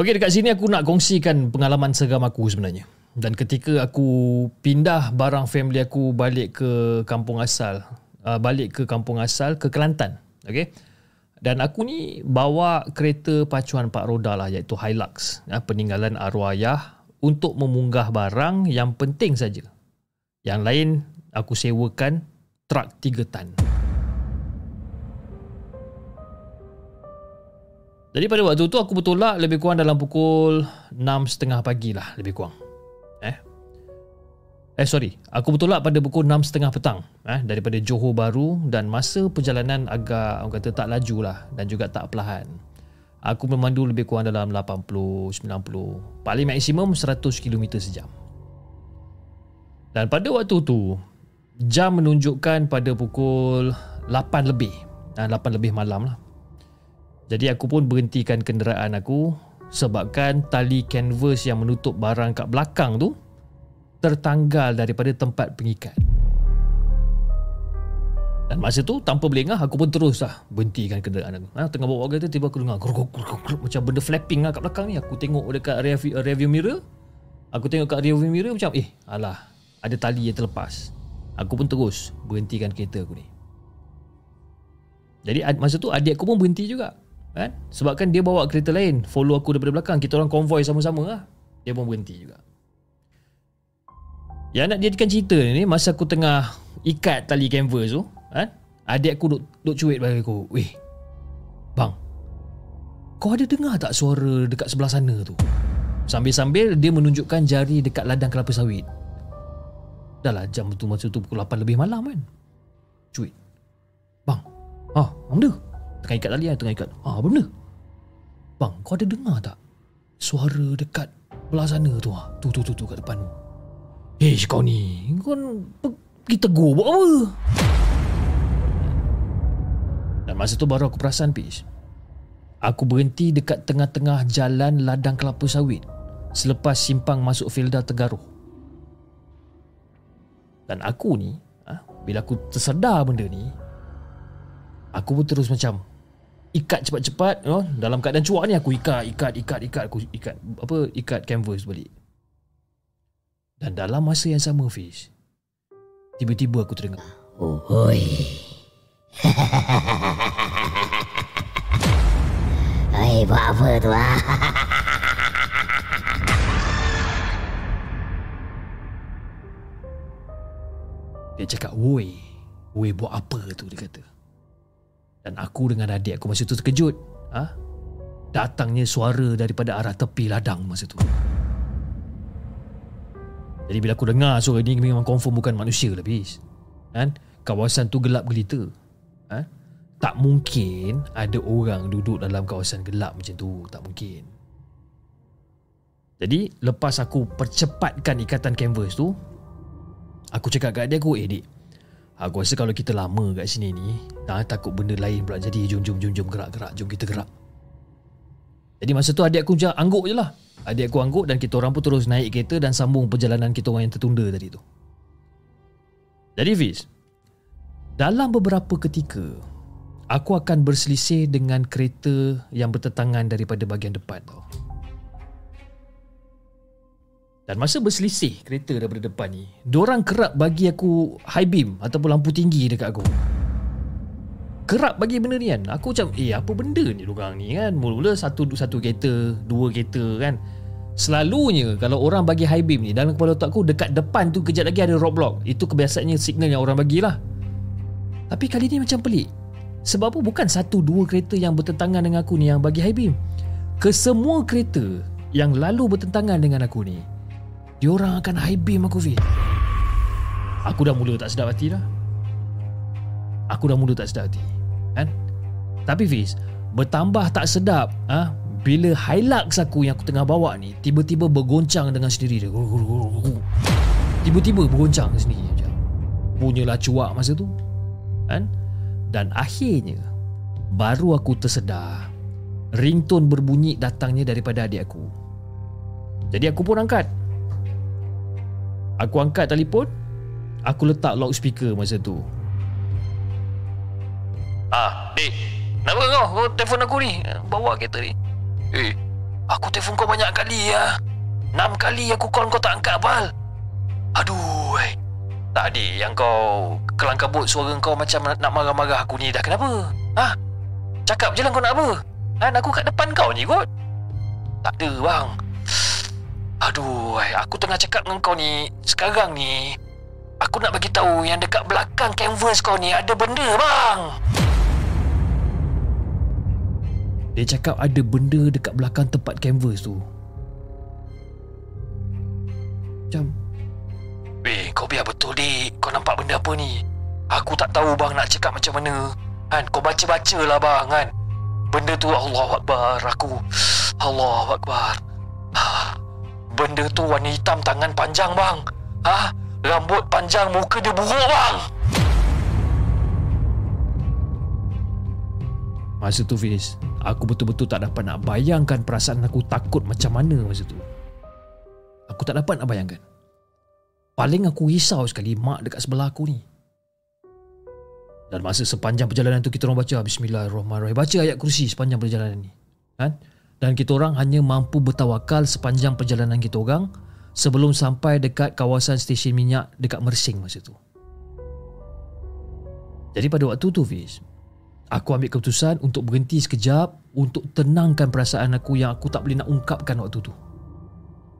Speaker 1: Okey, dekat sini aku nak kongsikan pengalaman seram aku sebenarnya. Dan ketika aku pindah barang family aku balik ke kampung asal, uh, balik ke kampung asal ke Kelantan. Okey. Dan aku ni bawa kereta pacuan empat roda lah iaitu Hilux ya, peninggalan arwah ayah untuk memunggah barang yang penting saja. Yang lain aku sewakan truk tiga tan. Jadi pada waktu tu aku bertolak lebih kurang dalam pukul 6.30 pagi lah lebih kurang. Eh. Eh sorry, aku bertolak pada pukul 6.30 petang eh, daripada Johor Baru dan masa perjalanan agak orang kata tak laju lah dan juga tak perlahan. Aku memandu lebih kurang dalam 80, 90, paling maksimum 100 km sejam. Dan pada waktu tu, jam menunjukkan pada pukul 8 lebih. Dan 8 lebih malam lah. Jadi aku pun berhentikan kenderaan aku sebabkan tali canvas yang menutup barang kat belakang tu tertanggal daripada tempat pengikat. Dan masa tu tanpa berlengah aku pun terus lah berhentikan kenderaan aku. Ha, tengah bawa kereta tiba aku dengar gruk, gruk, gruk, gruk, macam benda flapping lah kat belakang ni. Aku tengok dekat review, review mirror. Aku tengok kat review mirror macam eh alah ada tali yang terlepas. Aku pun terus berhentikan kereta aku ni. Jadi masa tu adik aku pun berhenti juga kan? Sebabkan dia bawa kereta lain Follow aku daripada belakang Kita orang konvoy sama-sama lah Dia pun berhenti juga Yang nak jadikan cerita ni Masa aku tengah Ikat tali canvas tu kan? Adik aku duk, duk cuit bagi aku Weh Bang Kau ada dengar tak suara Dekat sebelah sana tu? Sambil-sambil Dia menunjukkan jari Dekat ladang kelapa sawit. Dah lah jam tu Masa tu pukul 8 lebih malam kan? Cuit. Bang Ah, benda? Tengah ikat tali kan Tengah ikat. Ah benda? Bang kau ada dengar tak Suara dekat Belah sana tu ah. Tu tu tu tu kat depan tu Eh kau ni Kau pergi tegur buat apa? Dan masa tu baru aku perasan Pish. Aku berhenti dekat tengah-tengah jalan ladang kelapa sawit Selepas simpang masuk Filda Tegaruh Dan aku ni ah, Bila aku tersedar benda ni Aku pun terus macam ikat cepat-cepat you know, dalam keadaan cuak ni aku ikat ikat ikat ikat aku ikat apa ikat canvas balik dan dalam masa yang sama Fish tiba-tiba aku terdengar
Speaker 3: oh oi (laughs) Hai buat apa tu ah (laughs)
Speaker 1: dia cakap woi woi buat apa tu dia kata dan aku dengan adik aku masa tu terkejut. Ha? Datangnya suara daripada arah tepi ladang masa tu. Jadi bila aku dengar suara ni memang confirm bukan manusia lah bis. Kan? Kawasan tu gelap gelita. Ha? Tak mungkin ada orang duduk dalam kawasan gelap macam tu. Tak mungkin. Jadi lepas aku percepatkan ikatan canvas tu, aku cakap kat adik aku, eh dik, Aku rasa kalau kita lama kat sini ni dah Takut benda lain pula jadi Jom jom jom jom gerak gerak Jom kita gerak Jadi masa tu adik aku macam angguk je lah Adik aku angguk dan kita orang pun terus naik kereta Dan sambung perjalanan kita orang yang tertunda tadi tu Jadi Fiz Dalam beberapa ketika Aku akan berselisih dengan kereta yang bertentangan daripada bahagian depan tau dan masa berselisih kereta daripada depan ni, diorang kerap bagi aku high beam ataupun lampu tinggi dekat aku. Kerap bagi benda ni kan. Aku macam, eh apa benda ni diorang ni kan. Mula-mula satu satu kereta, dua kereta kan. Selalunya kalau orang bagi high beam ni dalam kepala otak aku dekat depan tu kejap lagi ada roadblock. Itu kebiasaannya signal yang orang bagilah. Tapi kali ni macam pelik. Sebab apa bukan satu dua kereta yang bertentangan dengan aku ni yang bagi high beam. Kesemua kereta yang lalu bertentangan dengan aku ni Diorang akan high beam aku Fiz Aku dah mula tak sedap hati dah Aku dah mula tak sedap hati Tapi Fiz Bertambah tak sedap ha? Bila Hilux aku yang aku tengah bawa ni Tiba-tiba bergoncang dengan sendiri dia. Tiba-tiba bergoncang sendiri macam Punyalah cuak masa tu Kan? Dan akhirnya Baru aku tersedar Ringtone berbunyi datangnya daripada adik aku. Jadi aku pun angkat. Aku angkat telefon Aku letak loudspeaker masa tu. Ah, Dik Kenapa kau? Kau telefon aku ni Bawa kereta ni Eh Aku telefon kau banyak kali ya Enam kali aku call kau tak angkat Bal Aduh eh. Tak adik Yang kau Kelang kabut suara kau macam nak marah-marah aku ni Dah kenapa? Ha? Cakap je lah kau nak apa? Kan aku kat depan kau ni kot Tak ada bang Aduh, aku tengah cakap dengan kau ni sekarang ni. Aku nak bagi tahu yang dekat belakang canvas kau ni ada benda, bang. Dia cakap ada benda dekat belakang tempat canvas tu. Macam
Speaker 4: Weh, kau biar betul dik. Kau nampak benda apa ni? Aku tak tahu bang nak cakap macam mana. Kan, kau baca-baca lah bang kan. Benda tu Allah Akbar. Aku Allah Akbar. Ha, Benda tu warna hitam tangan panjang bang. Ha? Rambut panjang muka dia buruk bang.
Speaker 1: Masa tu Fiz Aku betul-betul tak dapat nak bayangkan Perasaan aku takut macam mana masa tu. Aku tak dapat nak bayangkan. Paling aku risau sekali Mak dekat sebelah aku ni. Dan masa sepanjang perjalanan tu Kita orang baca Bismillahirrahmanirrahim. Baca ayat kursi sepanjang perjalanan ni kan? Dan kita orang hanya mampu bertawakal Sepanjang perjalanan kita orang Sebelum sampai dekat kawasan stesen minyak Dekat Mersing masa tu. Jadi pada waktu tu Fiz Aku ambil keputusan untuk berhenti sekejap untuk tenangkan perasaan aku yang aku tak boleh nak ungkapkan waktu tu.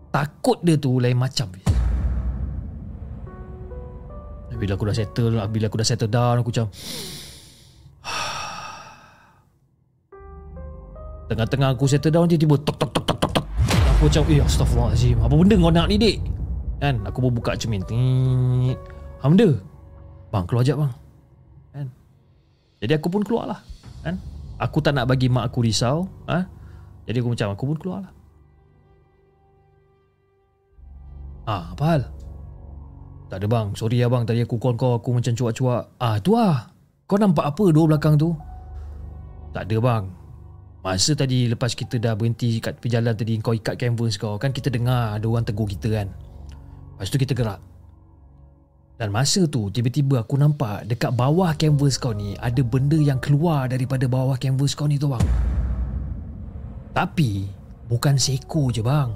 Speaker 1: Takut dia tu lain macam. Bila aku dah settle, bila aku dah settle down, aku macam (sighs) Tengah-tengah aku settle down tiba-tiba tok tok tok tok tok tok. Aku macam, "Eh, astagfirullahalazim. Apa benda kau nak ni, dik?" Kan? Aku pun buka cermin. Tit. Apa benda? Bang, keluar jap bang. Jadi aku pun keluar lah kan? Aku tak nak bagi mak aku risau ha? Jadi aku macam Aku pun keluar lah Ah, apa hal? Tak ada bang Sorry ya bang Tadi aku call kau Aku macam cuak-cuak Ah tu lah Kau nampak apa dua belakang tu? Tak ada bang Masa tadi lepas kita dah berhenti kat tepi jalan tadi Kau ikat canvas kau Kan kita dengar ada orang tegur kita kan Lepas tu kita gerak dan masa tu tiba-tiba aku nampak dekat bawah canvas kau ni ada benda yang keluar daripada bawah canvas kau ni tu bang. Tapi bukan seekor je bang.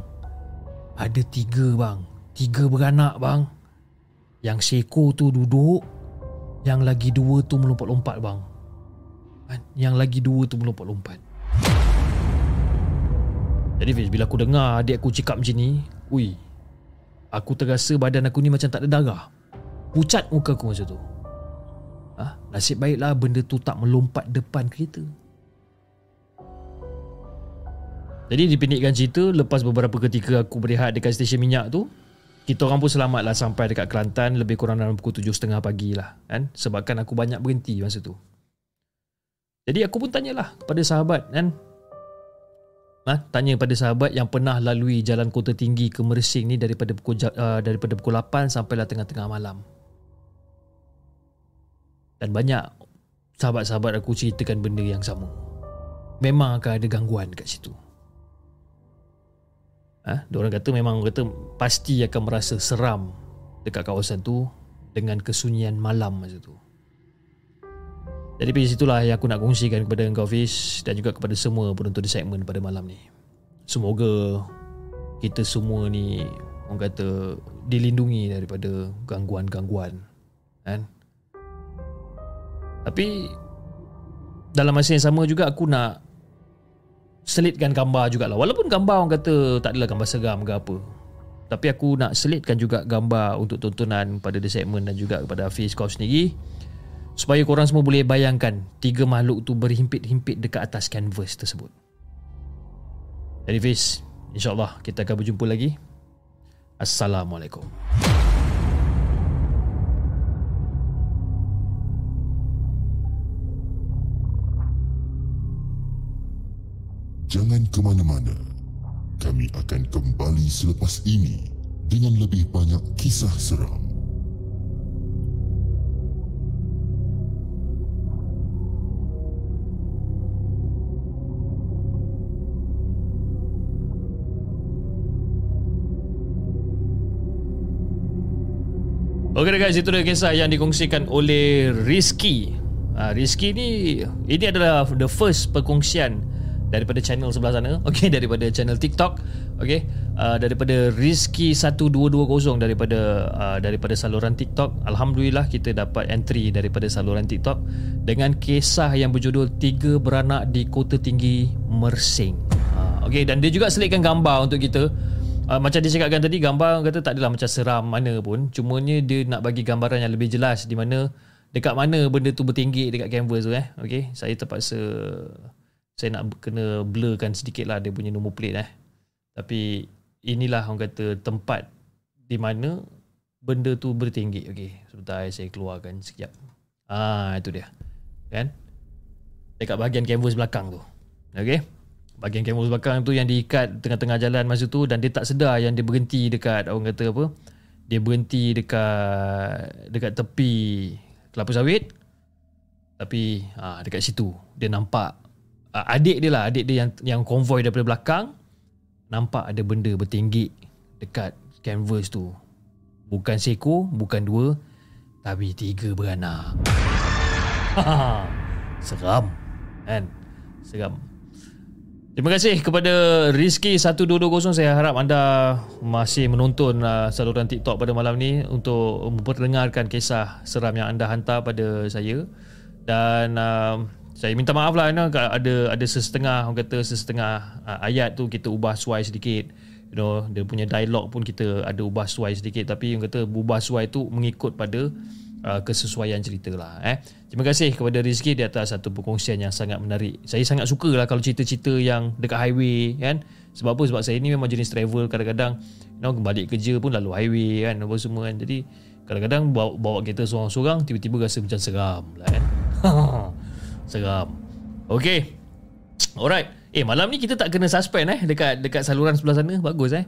Speaker 1: Ada tiga bang. Tiga beranak bang. Yang seekor tu duduk. Yang lagi dua tu melompat-lompat bang. Yang lagi dua tu melompat-lompat. Jadi Fiz, bila aku dengar adik aku cakap macam ni, ui, aku terasa badan aku ni macam tak ada darah pucat muka aku masa tu. Ah, ha? nasib baiklah benda tu tak melompat depan kereta. Jadi dipendekkan cerita lepas beberapa ketika aku berehat dekat stesen minyak tu, kita orang pun selamatlah sampai dekat Kelantan lebih kurang dalam pukul 7.30 pagi lah kan sebabkan aku banyak berhenti masa tu. Jadi aku pun tanyalah kepada sahabat kan Ha, tanya pada sahabat yang pernah lalui jalan kota tinggi ke Mersing ni daripada pukul uh, daripada pukul 8 sampailah tengah-tengah malam. Dan banyak sahabat-sahabat aku ceritakan benda yang sama. Memang akan ada gangguan kat situ. Ha? Diorang kata memang kata pasti akan merasa seram dekat kawasan tu dengan kesunyian malam masa tu. Jadi dari situlah yang aku nak kongsikan kepada engkau Fiz dan juga kepada semua penonton di segmen pada malam ni. Semoga kita semua ni orang kata dilindungi daripada gangguan-gangguan. Kan? Tapi dalam masa yang sama juga aku nak selitkan gambar jugalah. Walaupun gambar orang kata tak adalah gambar seram ke apa. Tapi aku nak selitkan juga gambar untuk tontonan pada The Segment dan juga kepada Hafiz kau sendiri. Supaya korang semua boleh bayangkan tiga makhluk tu berhimpit-himpit dekat atas canvas tersebut. Jadi Fiz, insyaAllah kita akan berjumpa lagi. Assalamualaikum.
Speaker 2: Jangan ke mana-mana. Kami akan kembali selepas ini dengan lebih banyak kisah seram.
Speaker 1: Okey guys, itu dia kisah yang dikongsikan oleh Rizky. Uh, Rizky ni ini adalah the first perkongsian daripada channel sebelah sana. (laughs) Okey, daripada channel TikTok. Okey, uh, daripada Rizky 1220 daripada uh, daripada saluran TikTok. Alhamdulillah kita dapat entry daripada saluran TikTok dengan kisah yang berjudul Tiga Beranak di Kota Tinggi Mersing. Uh, Okey, dan dia juga selitkan gambar untuk kita. Uh, macam dia cakapkan tadi gambar kata tak adalah macam seram mana pun cumanya dia nak bagi gambaran yang lebih jelas di mana dekat mana benda tu bertinggi dekat canvas tu eh okey saya terpaksa saya nak kena blurkan sedikit lah dia punya nombor plate eh. Tapi inilah orang kata tempat di mana benda tu bertinggi. Okey, sebentar eh, saya keluarkan sekejap. Ah, itu dia. Kan? Dekat bahagian canvas belakang tu. Okey. Bahagian canvas belakang tu yang diikat tengah-tengah jalan masa tu dan dia tak sedar yang dia berhenti dekat orang kata apa? Dia berhenti dekat dekat tepi kelapa sawit. Tapi ah dekat situ dia nampak ah, adik dia lah, adik dia yang yang konvoi daripada belakang nampak ada benda bertinggi dekat canvas tu. Bukan seekor, bukan dua, tapi tiga beranak. (laughs) Seram. Kan? Seram. Terima kasih kepada Rizky 1220 Saya harap anda masih menonton uh, saluran TikTok pada malam ni Untuk memperdengarkan kisah seram yang anda hantar pada saya Dan uh, saya minta maaf lah you know, ada ada sesetengah orang kata sesetengah uh, ayat tu kita ubah suai sedikit you know dia punya dialog pun kita ada ubah suai sedikit tapi orang kata ubah suai tu mengikut pada uh, kesesuaian cerita lah eh. Terima kasih kepada Rizky di atas satu perkongsian yang sangat menarik. Saya sangat suka lah kalau cerita-cerita yang dekat highway kan. Sebab apa? Sebab saya ni memang jenis travel kadang-kadang you know, balik kerja pun lalu highway kan apa semua kan. Jadi kadang-kadang bawa, bawa kereta seorang-seorang tiba-tiba rasa macam seram lah kan. (laughs) seram. Okay. Alright. Eh malam ni kita tak kena suspend eh dekat dekat saluran sebelah sana. Bagus eh.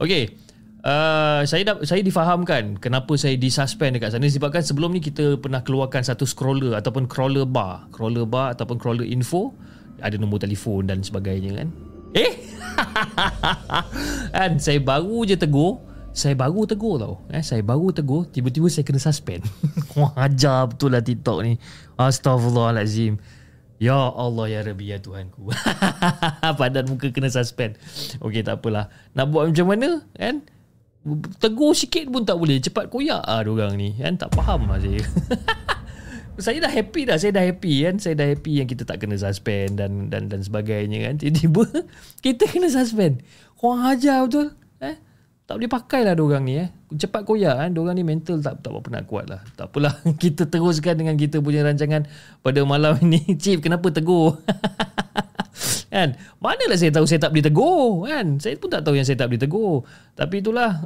Speaker 1: Okay. Uh, saya dah, saya difahamkan kenapa saya disuspend dekat sana disebabkan sebelum ni kita pernah keluarkan satu scroller ataupun crawler bar, crawler bar ataupun crawler info, ada nombor telefon dan sebagainya kan. Eh? (laughs) kan saya baru je tegur, saya baru tegur tau. Eh, saya baru tegur, tiba-tiba saya kena suspend. (laughs) Wah, ajar betul lah TikTok ni. Astagfirullahalazim. Ya Allah ya Rabbi ya Tuhanku. (laughs) Padan muka kena suspend. Okey tak apalah. Nak buat macam mana kan? tegur sikit pun tak boleh cepat koyak ah orang ni kan tak faham lah saya (laughs) saya dah happy dah saya dah happy kan saya dah happy yang kita tak kena suspend dan dan dan sebagainya kan tiba-tiba (laughs) kita kena suspend kurang ajar betul tak boleh pakai lah orang ni eh. Cepat koyak kan orang ni mental tak tak nak kuat lah. Tak apalah. (laughs) Kita teruskan dengan kita punya rancangan pada malam (laughs) ini. Cip kenapa tegur? (laughs) Kan? Manalah saya tahu saya tak boleh tegur kan? Saya pun tak tahu yang saya tak boleh tegur. Tapi itulah.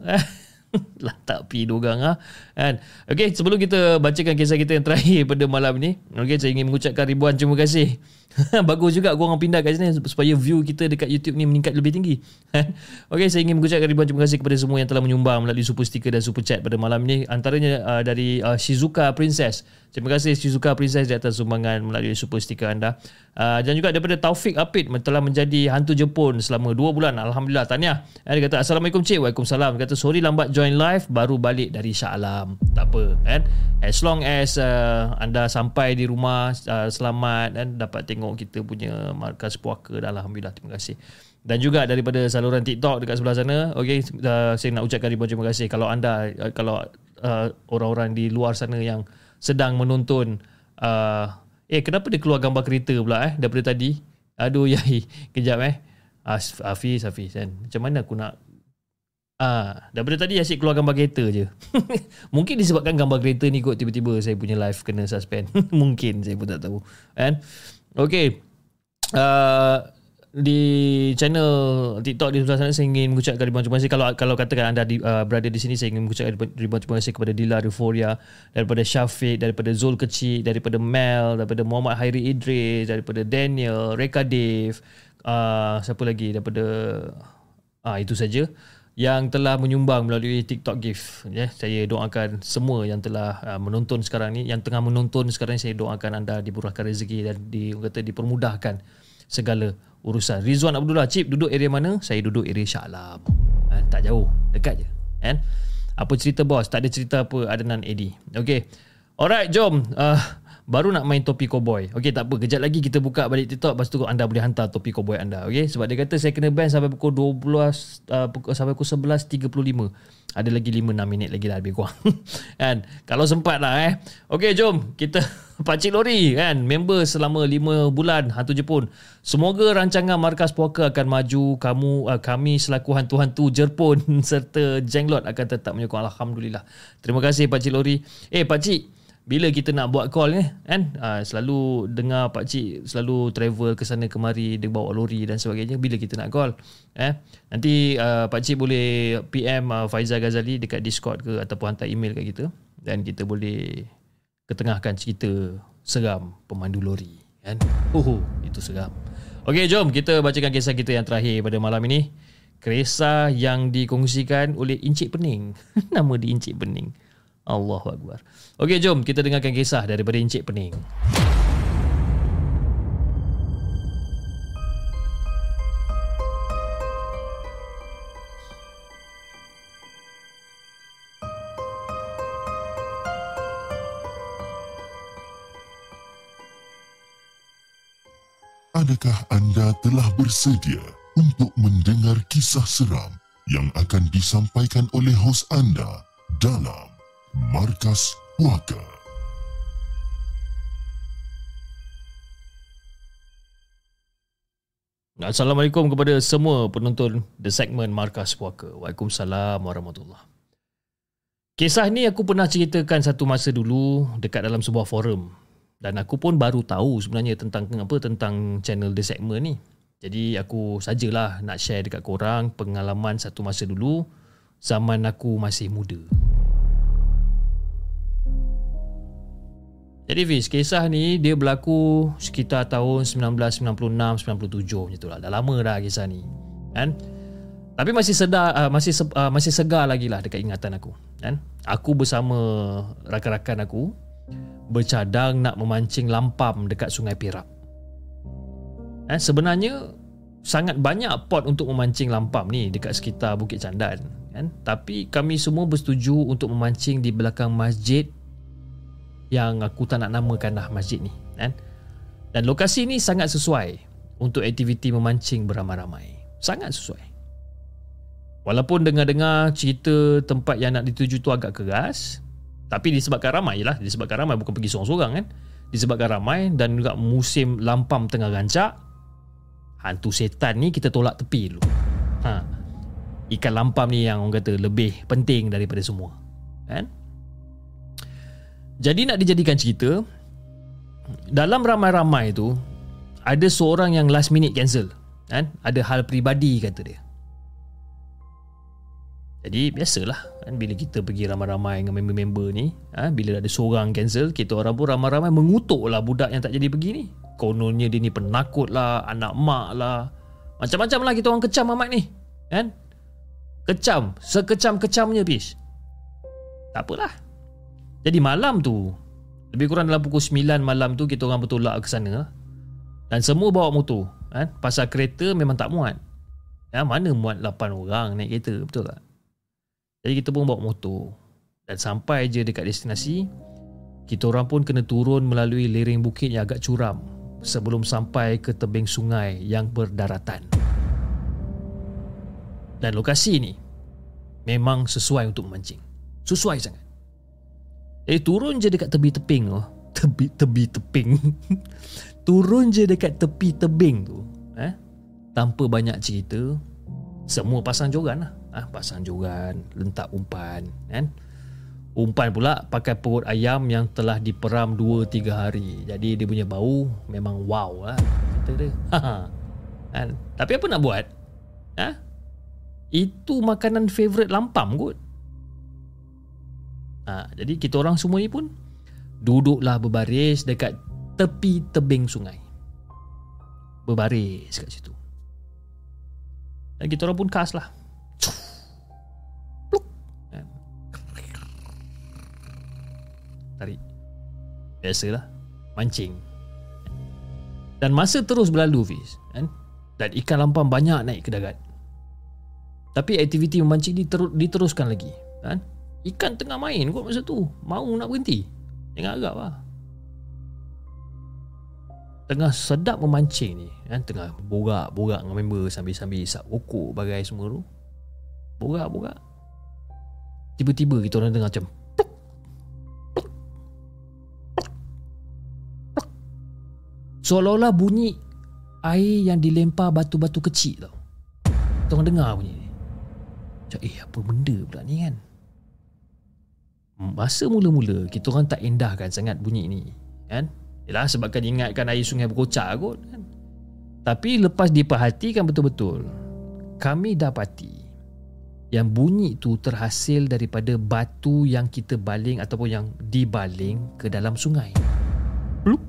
Speaker 1: Lah tak pi dorang ah. Kan? Okey sebelum kita bacakan kisah kita yang terakhir pada malam ni okey saya ingin mengucapkan ribuan terima kasih (laughs) bagus juga gua orang pindah kat sini supaya view kita dekat YouTube ni meningkat lebih tinggi. (laughs) Okey saya ingin mengucapkan ribuan terima kasih kepada semua yang telah menyumbang melalui super sticker dan super chat pada malam ni antaranya uh, dari uh, Shizuka Princess. Terima kasih Shizuka Princess di atas sumbangan melalui super sticker anda. Uh, dan juga daripada Taufik Apit telah menjadi hantu Jepun selama 2 bulan. Alhamdulillah tahniah dia kata assalamualaikum cik. Waalaikumsalam. Dia kata sorry lambat join live baru balik dari Shah Alam. Tak apa kan? As long as uh, anda sampai di rumah uh, selamat dan dapat tengok kita punya markas puaka dah alhamdulillah terima kasih dan juga daripada saluran TikTok dekat sebelah sana okey uh, saya nak ucapkan ribuan terima kasih kalau anda uh, kalau uh, orang-orang di luar sana yang sedang menonton uh, eh kenapa dia keluar gambar kereta pula eh daripada tadi aduh (laughs) yai kejap eh Hafiz Hafiz kan macam mana aku nak Ah, daripada tadi asyik keluar gambar kereta je. (laughs) Mungkin disebabkan gambar kereta ni kot tiba-tiba saya punya live kena suspend. (laughs) Mungkin saya pun tak tahu. Kan? Okay. Uh, di channel TikTok di sebelah sana saya ingin mengucapkan ribuan terima kasih. Kalau kalau katakan anda di, uh, berada di sini saya ingin mengucapkan ribuan terima kasih kepada Dila Euphoria daripada Syafiq daripada Zul Kecil daripada Mel daripada Muhammad Hairi Idris daripada Daniel Reka Dave uh, siapa lagi? Daripada ah uh, itu saja yang telah menyumbang melalui TikTok gift ya saya doakan semua yang telah uh, menonton sekarang ni yang tengah menonton sekarang ni saya doakan anda diburahkan rezeki dan di kata dipermudahkan segala urusan. Rizwan Abdullah Cip duduk area mana? Saya duduk area Shah Alam. Ha, tak jauh dekat je kan? Apa cerita bos? Tak ada cerita apa Adnan Eddie. Okey. Alright jom. Uh, baru nak main topi cowboy. Okey tak apa, kejap lagi kita buka balik TikTok lepas tu anda boleh hantar topi cowboy anda. Okey, sebab dia kata saya kena ban sampai pukul 12 uh, pukul, sampai pukul 11.35. Ada lagi 5 6 minit lagi lah lebih kurang. (laughs) kan? Kalau sempat lah eh. Okey, jom kita (laughs) Pakcik Lori kan, member selama 5 bulan hantu Jepun. Semoga rancangan Markas Puaka akan maju. Kamu uh, kami selaku hantu-hantu Jerpun (laughs) serta Jenglot akan tetap menyokong alhamdulillah. Terima kasih Pakcik Lori. Eh Pakcik bila kita nak buat call ni kan? Uh, selalu dengar pak cik selalu travel ke sana kemari dia bawa lori dan sebagainya bila kita nak call eh? Nanti uh, pak cik boleh PM uh, Faizal Ghazali dekat Discord ke ataupun hantar email kat kita dan kita boleh ketengahkan cerita seram pemandu lori kan? Oh itu seram. Okey jom kita bacakan kisah kita yang terakhir pada malam ini. Kisah yang dikongsikan oleh Encik Pening. (laughs) Nama dia Encik Pening Allahu Akbar. Okey, jom kita dengarkan kisah daripada Encik Pening.
Speaker 2: Adakah anda telah bersedia untuk mendengar kisah seram yang akan disampaikan oleh hos anda dalam Markas Puaka.
Speaker 1: Assalamualaikum kepada semua penonton The Segment Markas Puaka. Waalaikumsalam warahmatullahi Kisah ni aku pernah ceritakan satu masa dulu dekat dalam sebuah forum dan aku pun baru tahu sebenarnya tentang apa tentang channel The Segment ni. Jadi aku sajalah nak share dekat korang pengalaman satu masa dulu zaman aku masih muda. Jadi Fiz, kisah ni dia berlaku sekitar tahun 1996-97 macam tu lah. Dah lama dah kisah ni. Kan? Tapi masih sedar uh, masih uh, masih segar lagi lah dekat ingatan aku. Kan? Aku bersama rakan-rakan aku bercadang nak memancing lampam dekat Sungai Perak. Kan? Sebenarnya sangat banyak pot untuk memancing lampam ni dekat sekitar Bukit Candan. Kan? Tapi kami semua bersetuju untuk memancing di belakang masjid yang aku tak nak namakan lah masjid ni kan? Dan lokasi ni sangat sesuai untuk aktiviti memancing beramai-ramai. Sangat sesuai. Walaupun dengar-dengar cerita tempat yang nak dituju tu agak keras tapi disebabkan ramai lah. Disebabkan ramai bukan pergi seorang-seorang kan? Disebabkan ramai dan juga musim lampam tengah rancak hantu setan ni kita tolak tepi dulu. Ha. ikan lampam ni yang orang kata lebih penting daripada semua kan jadi nak dijadikan cerita Dalam ramai-ramai tu Ada seorang yang last minute cancel kan? Ada hal peribadi kata dia Jadi biasalah kan? Bila kita pergi ramai-ramai dengan member-member ni ha? Bila ada seorang cancel Kita orang pun ramai-ramai mengutuk lah budak yang tak jadi pergi ni Kononnya dia ni penakut lah Anak mak lah Macam-macam lah kita orang kecam amat ni kan? Kecam Sekecam-kecamnya Pish Tak apalah jadi malam tu Lebih kurang dalam pukul 9 malam tu Kita orang bertolak ke sana. Dan semua bawa motor kan? Pasal kereta memang tak muat. Ya, Mana muat 8 orang naik kereta Betul tak? Jadi kita pun bawa motor. Dan sampai je dekat destinasi Kita orang pun kena turun melalui lereng bukit yang agak curam Sebelum sampai ke tebing sungai yang berdaratan. Dan lokasi ni Memang sesuai untuk memancing. Sesuai sangat Eh turun je dekat tepi teping tu (laughs) Tepi tepi teping (laughs) Turun je dekat tepi tebing tu eh? Tanpa banyak cerita Semua pasang joran lah ah, Pasang joran Lentak umpan kan? Umpan pula pakai perut ayam yang telah diperam 2-3 hari Jadi dia punya bau memang wow lah Kata dia (laughs) kan? Tapi apa nak buat? Ha? Itu makanan favourite lampam kot Ha, jadi kita orang semua ni pun duduklah berbaris dekat tepi tebing sungai. Berbaris kat situ. Dan kita orang pun kas lah. Kan? Tarik. Biasalah. Mancing. Dan masa terus berlalu Fiz. Kan? Dan ikan lampam banyak naik ke darat. Tapi aktiviti memancing diteruskan lagi. Kan? Ikan tengah main kot masa tu. Mau nak berhenti. Jangan agak lah. Tengah sedap memancing ni. Kan? Tengah borak-borak dengan member Sambil-sambil isap rokok bagai semua tu. Borak-borak Tiba-tiba kita orang dengar macam Seolah-olah bunyi Air yang dilempar batu-batu kecil tau. Kita orang dengar bunyi ni. Macam eh apa benda pula ni kan Masa mula-mula kita orang tak indahkan sangat bunyi ni kan? Yalah sebabkan ingatkan air sungai berkocak kot kan? Tapi lepas diperhatikan betul-betul Kami dapati Yang bunyi tu terhasil daripada batu yang kita baling Ataupun yang dibaling ke dalam sungai. Plup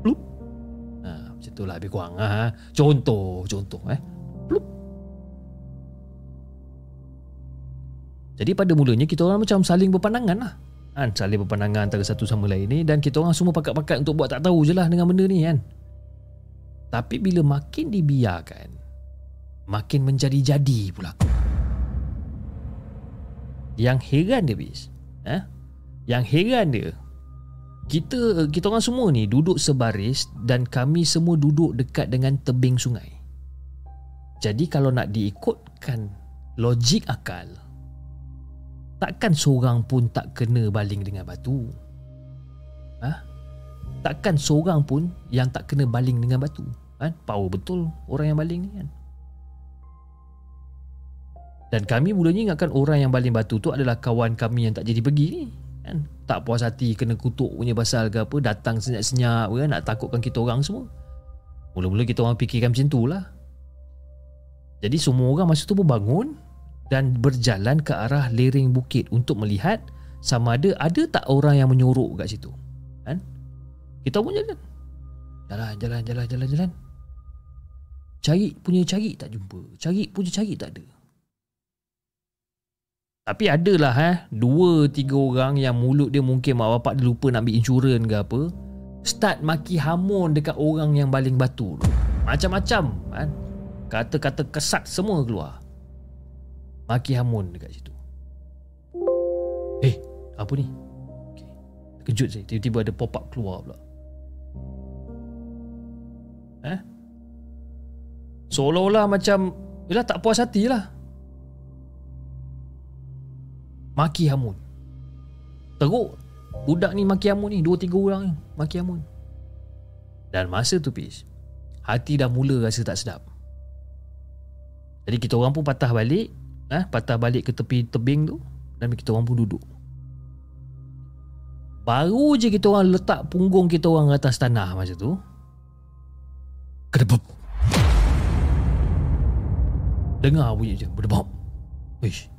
Speaker 1: Plup ha, Macam tu lah lebih kurang ha. Contoh Contoh eh Jadi pada mulanya kita orang macam saling berpandangan lah kan? Saling berpandangan antara satu sama lain ni Dan kita orang semua pakat-pakat untuk buat tak tahu je lah dengan benda ni kan Tapi bila makin dibiarkan Makin menjadi-jadi pula Yang heran dia bis eh? Yang heran dia kita kita orang semua ni duduk sebaris dan kami semua duduk dekat dengan tebing sungai. Jadi kalau nak diikutkan logik akal, takkan seorang pun tak kena baling dengan batu. Ha? Takkan seorang pun yang tak kena baling dengan batu. Kan? Power betul orang yang baling ni kan. Dan kami mulanya ingatkan orang yang baling batu tu adalah kawan kami yang tak jadi pergi ni. Kan? Tak puas hati kena kutuk punya pasal ke apa. Datang senyap-senyap kan? Nak takutkan kita orang semua. Mula-mula kita orang fikirkan macam tu lah. Jadi semua orang masa tu pun bangun dan berjalan ke arah lereng bukit untuk melihat sama ada ada tak orang yang menyorok kat situ. Kan? Kita pun jalan. Jalan, jalan, jalan, jalan, jalan. Cari punya cari tak jumpa. Cari punya cari tak ada. Tapi adalah eh, dua tiga orang yang mulut dia mungkin mak bapak dia lupa nak ambil insurans ke apa. Start maki hamun dekat orang yang baling batu tu. Macam-macam kan. Kata-kata kesat semua keluar. Maki Hamun dekat situ. Eh Apa ni? Okay. Terkejut saya. Tiba-tiba ada pop up keluar pula. Eh? Seolah-olah macam Yelah tak puas hati lah. Maki Hamun. Teruk. Budak ni Maki Hamun ni Dua tiga orang ni Maki Hamun. Dan masa tu Pis Hati dah mula rasa tak sedap. Jadi kita orang pun patah balik eh, patah balik ke tepi tebing tu dan kita orang pun duduk. Baru je kita orang letak punggung kita orang atas tanah macam tu. Kedebab. Dengar bunyi je. Berdebab. Wish.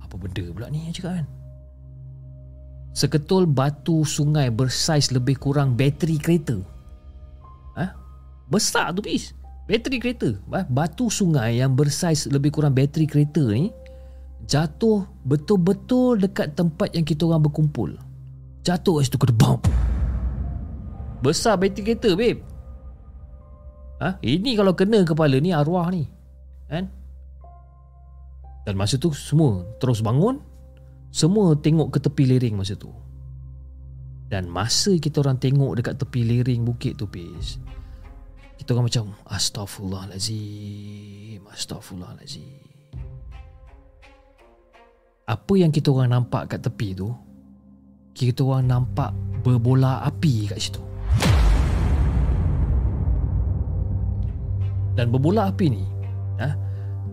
Speaker 1: Apa benda pula ni cakap kan? Seketul batu sungai bersaiz lebih kurang bateri kereta. Ha? Besar tu bis. Bateri kereta. Batu sungai yang bersaiz lebih kurang bateri kereta ni Jatuh betul-betul dekat tempat yang kita orang berkumpul. Jatuh kat situ kena Besar bateri kereta babe. Ha? Ini kalau kena kepala ni arwah ni. Kan? Dan masa tu semua terus bangun Semua tengok ke tepi lereng masa tu. Dan masa kita orang tengok dekat tepi lereng bukit tu Pis kita orang macam Astaghfirullahalazim Astaghfirullahalazim. Apa yang kita orang nampak kat tepi tu Kita orang nampak Berbola api kat situ. Dan berbola api ni ha,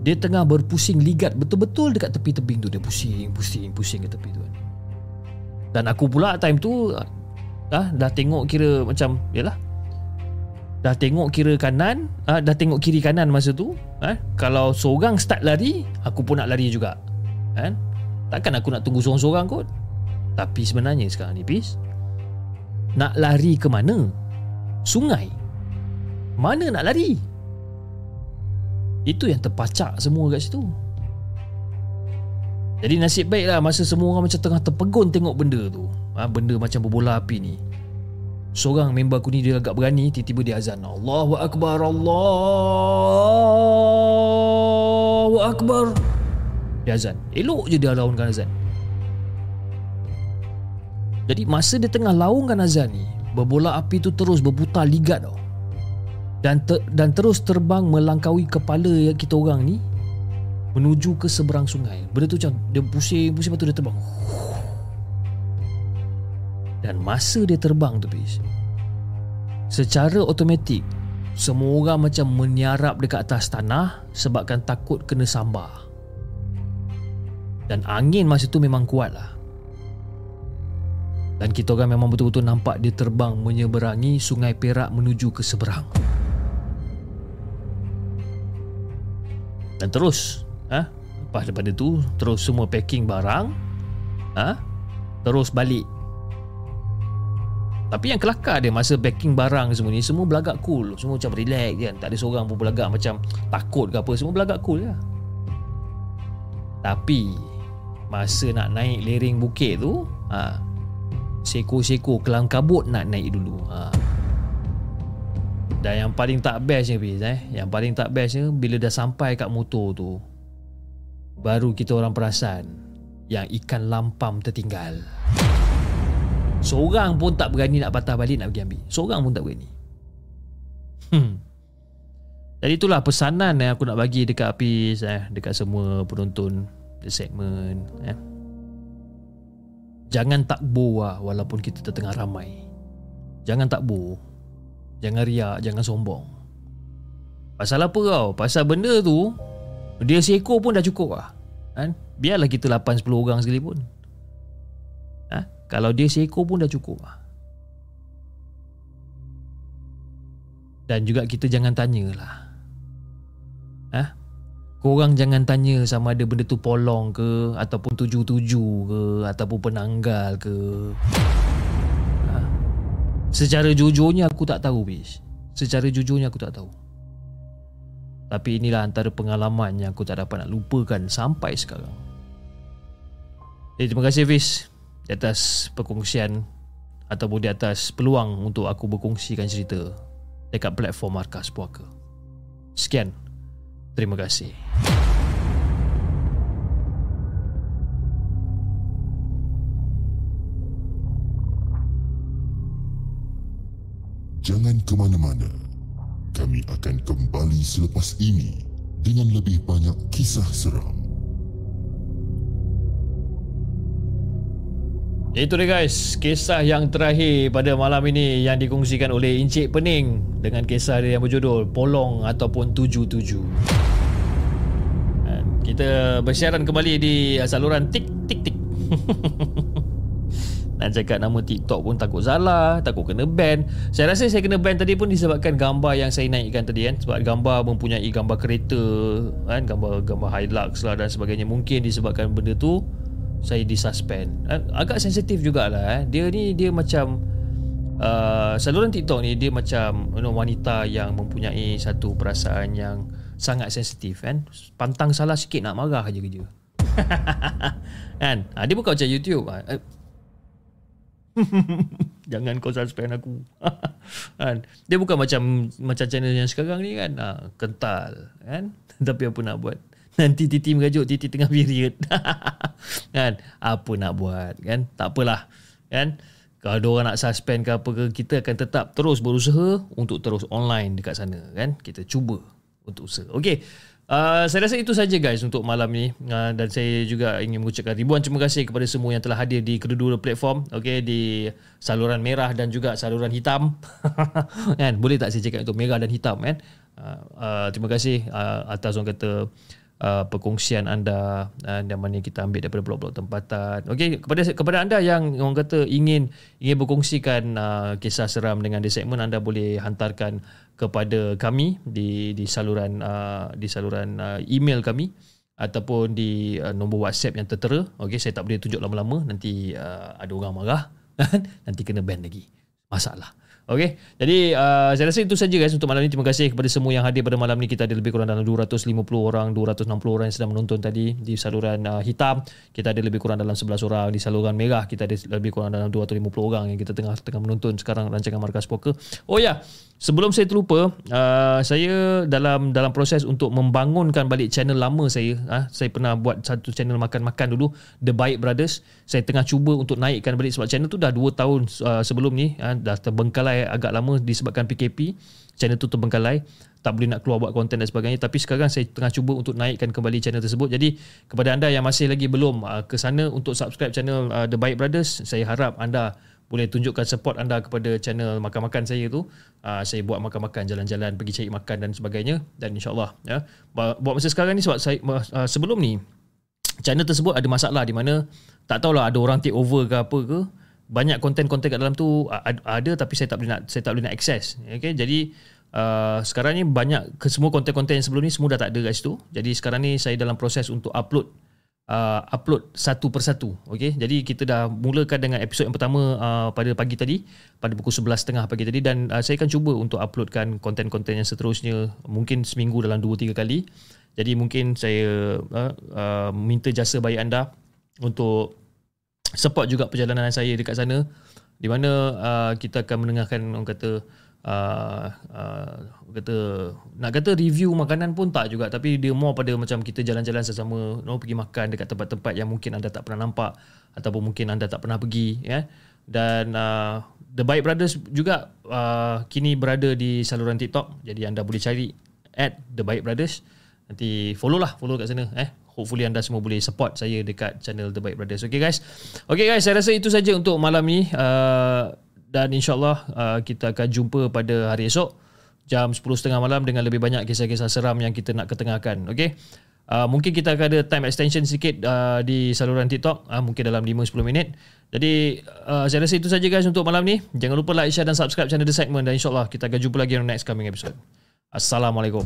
Speaker 1: Dia tengah berpusing ligat Betul-betul dekat tepi tebing tu. Dia pusing, pusing, pusing ke tepi tu kan. Dan aku pula time tu ha, Dah tengok kira macam Yalah dah tengok kira kanan uh, dah tengok kiri kanan masa tu uh, kalau seorang start lari aku pun nak lari juga kan? Takkan aku nak tunggu seorang-seorang kot. Tapi sebenarnya sekarang ni Pis nak lari ke mana? Sungai. Mana nak lari? Itu yang terpacak semua kat situ. Jadi nasib baiklah masa semua orang macam tengah terpegun tengok benda tu. Ha, benda macam berbola api ni Seorang member aku ni dia agak berani Tiba-tiba dia azan Allahu Akbar Allahu Akbar Dia azan Elok je dia launkan azan Jadi masa dia tengah laungkan azan ni Berbola api tu terus berputar ligat tau dan ter, dan terus terbang melangkaui kepala kita orang ni menuju ke seberang sungai. Benda tu macam dia pusing, pusing lepas tu dia terbang. Dan masa dia terbang tu bis Secara automatik Semua orang macam menyarap dekat atas tanah Sebabkan takut kena sambar Dan angin masa tu memang kuat lah. Dan kita orang memang betul-betul nampak dia terbang menyeberangi sungai Perak menuju ke seberang. Dan terus, ha? lepas daripada tu, terus semua packing barang, ha? terus balik. Tapi yang kelakar dia masa packing barang semua ni, semua belagak cool. Semua macam relax kan. Tak ada seorang pun belagak macam takut ke apa. Semua belagak cool lah. Tapi, masa nak naik lereng bukit tu, ha, seko-seko kelang kabut nak naik dulu. Ha. Dan yang paling tak best ni Fiz eh Yang paling tak best ni Bila dah sampai kat motor tu Baru kita orang perasan Yang ikan lampam tertinggal Seorang pun tak berani nak patah balik nak pergi ambil Seorang pun tak berani hmm. Jadi itulah pesanan yang aku nak bagi dekat Hafiz eh, Dekat semua penonton The segment eh. Jangan takbur lah walaupun kita tertengah ramai Jangan takbur Jangan riak, jangan sombong. Pasal apa kau? Pasal benda tu dia seekor pun dah cukup lah. Kan? Biarlah kita 8 10 orang sekali pun. Ha? Kalau dia seekor pun dah cukup lah. Dan juga kita jangan tanyalah. Ha? Korang jangan tanya sama ada benda tu polong ke ataupun tuju-tuju ke ataupun penanggal ke. Secara jujurnya aku tak tahu bis Secara jujurnya aku tak tahu Tapi inilah antara pengalaman yang aku tak dapat nak lupakan sampai sekarang Jadi terima kasih Fiz Di atas perkongsian Ataupun di atas peluang untuk aku berkongsikan cerita Dekat platform Markas Puaka Sekian Terima kasih
Speaker 2: Jangan ke mana-mana. Kami akan kembali selepas ini dengan lebih banyak kisah seram.
Speaker 1: Itu dia guys, kisah yang terakhir pada malam ini yang dikongsikan oleh Encik Pening dengan kisah dia yang berjudul Polong ataupun Tuju Tuju. Kita bersiaran kembali di saluran tik tik tik. (laughs) Nak cakap nama TikTok pun takut salah Takut kena ban. Saya rasa saya kena ban tadi pun Disebabkan gambar yang saya naikkan tadi kan. Sebab gambar mempunyai gambar kereta kan. Gambar gambar Hilux lah dan sebagainya. Mungkin disebabkan benda tu Saya disuspend? Agak sensitif jugalah eh. Dia ni dia macam uh, Saluran TikTok ni Dia macam you know, Wanita yang mempunyai Satu perasaan yang Sangat sensitif kan Pantang salah sikit nak marah aja kerja (laughs) kan ha, Dia bukan macam YouTube uh, (laughs) Jangan kau suspend aku (laughs) kan? Dia bukan macam Macam channel yang sekarang ni kan ha, Kental kan? Tapi apa nak buat (laughs) Nanti Titi merajuk Titi tengah period (laughs) kan? Apa nak buat kan? Tak apalah kan? Kalau ada orang nak suspend ke apa ke Kita akan tetap terus berusaha Untuk terus online dekat sana kan? Kita cuba untuk usaha Okay Uh, saya rasa itu saja guys untuk malam ni uh, dan saya juga ingin mengucapkan ribuan terima kasih kepada semua yang telah hadir di kedua-dua platform okey di saluran merah dan juga saluran hitam (laughs) kan boleh tak saya cakap untuk merah dan hitam kan uh, uh, terima kasih uh, atas orang kata uh, perkongsian anda uh, dan mana kita ambil daripada blog-blog tempatan. Okey, kepada kepada anda yang orang kata ingin ingin berkongsikan uh, kisah seram dengan di segmen anda boleh hantarkan kepada kami di di saluran uh, di saluran uh, email kami ataupun di uh, nombor WhatsApp yang tertera. Okey, saya tak boleh tunjuk lama-lama nanti uh, ada orang marah (laughs) nanti kena ban lagi. Masalah. Okey. Jadi uh, saya rasa itu saja guys untuk malam ini. Terima kasih kepada semua yang hadir pada malam ini. Kita ada lebih kurang dalam 250 orang, 260 orang yang sedang menonton tadi di saluran uh, hitam. Kita ada lebih kurang dalam 11 orang di saluran merah. Kita ada lebih kurang dalam 250 orang yang kita tengah tengah menonton sekarang rancangan Markas Poker. Oh ya, yeah. sebelum saya terlupa, uh, saya dalam dalam proses untuk membangunkan balik channel lama saya. Uh, saya pernah buat satu channel makan-makan dulu, The Baik Brothers. Saya tengah cuba untuk naikkan balik sebab channel tu dah 2 tahun uh, sebelum ni uh, dah terbengkalai agak lama disebabkan PKP channel tu terbengkalai. Tak boleh nak keluar buat konten dan sebagainya. Tapi sekarang saya tengah cuba untuk naikkan kembali channel tersebut. Jadi kepada anda yang masih lagi belum uh, ke sana untuk subscribe channel uh, The Baik Brothers saya harap anda boleh tunjukkan support anda kepada channel makan-makan saya tu. Uh, saya buat makan-makan jalan-jalan pergi cari makan dan sebagainya. Dan insyaallah ya. Buat masa sekarang ni sebab saya uh, sebelum ni channel tersebut ada masalah di mana tak tahulah ada orang take over ke apa ke banyak konten-konten kat dalam tu ada tapi saya tak boleh nak saya tak boleh nak access. Okey jadi uh, sekarang ni banyak ke semua konten-konten yang sebelum ni semua dah tak ada kat situ. Jadi sekarang ni saya dalam proses untuk upload uh, upload satu persatu okey jadi kita dah mulakan dengan episod yang pertama uh, pada pagi tadi pada pukul 11.30 pagi tadi. Dan uh, saya akan cuba untuk uploadkan konten-konten yang seterusnya mungkin seminggu dalam 2 3 kali. Jadi mungkin saya uh, uh, minta jasa baik anda untuk support juga perjalanan saya dekat sana di mana uh, kita akan mendengarkan orang kata uh, uh, kata nak kata review makanan pun tak juga tapi dia more pada macam kita jalan-jalan sesama know, pergi makan dekat tempat-tempat yang mungkin anda tak pernah nampak ataupun mungkin anda tak pernah pergi ya. Dan uh, The Bike Brothers juga uh, kini berada di saluran TikTok jadi anda boleh cari at The Bike Brothers. Nanti follow lah follow kat sana eh hopefully anda semua boleh support saya dekat channel The Bike Brothers. Okay guys. Okay guys saya rasa itu saja untuk malam ni. Uh, dan insyaallah uh, kita akan jumpa pada hari esok jam 10.30 malam dengan lebih banyak kisah-kisah seram yang kita nak ketengahkan. Okay? Uh, mungkin kita akan ada time extension sikit uh, di saluran TikTok. Uh, mungkin dalam 5-10 minit. Jadi uh, saya rasa itu saja guys untuk malam ni. Jangan lupa like, share dan subscribe channel The Segment. Dan insyaAllah kita akan jumpa lagi on next coming episode. Assalamualaikum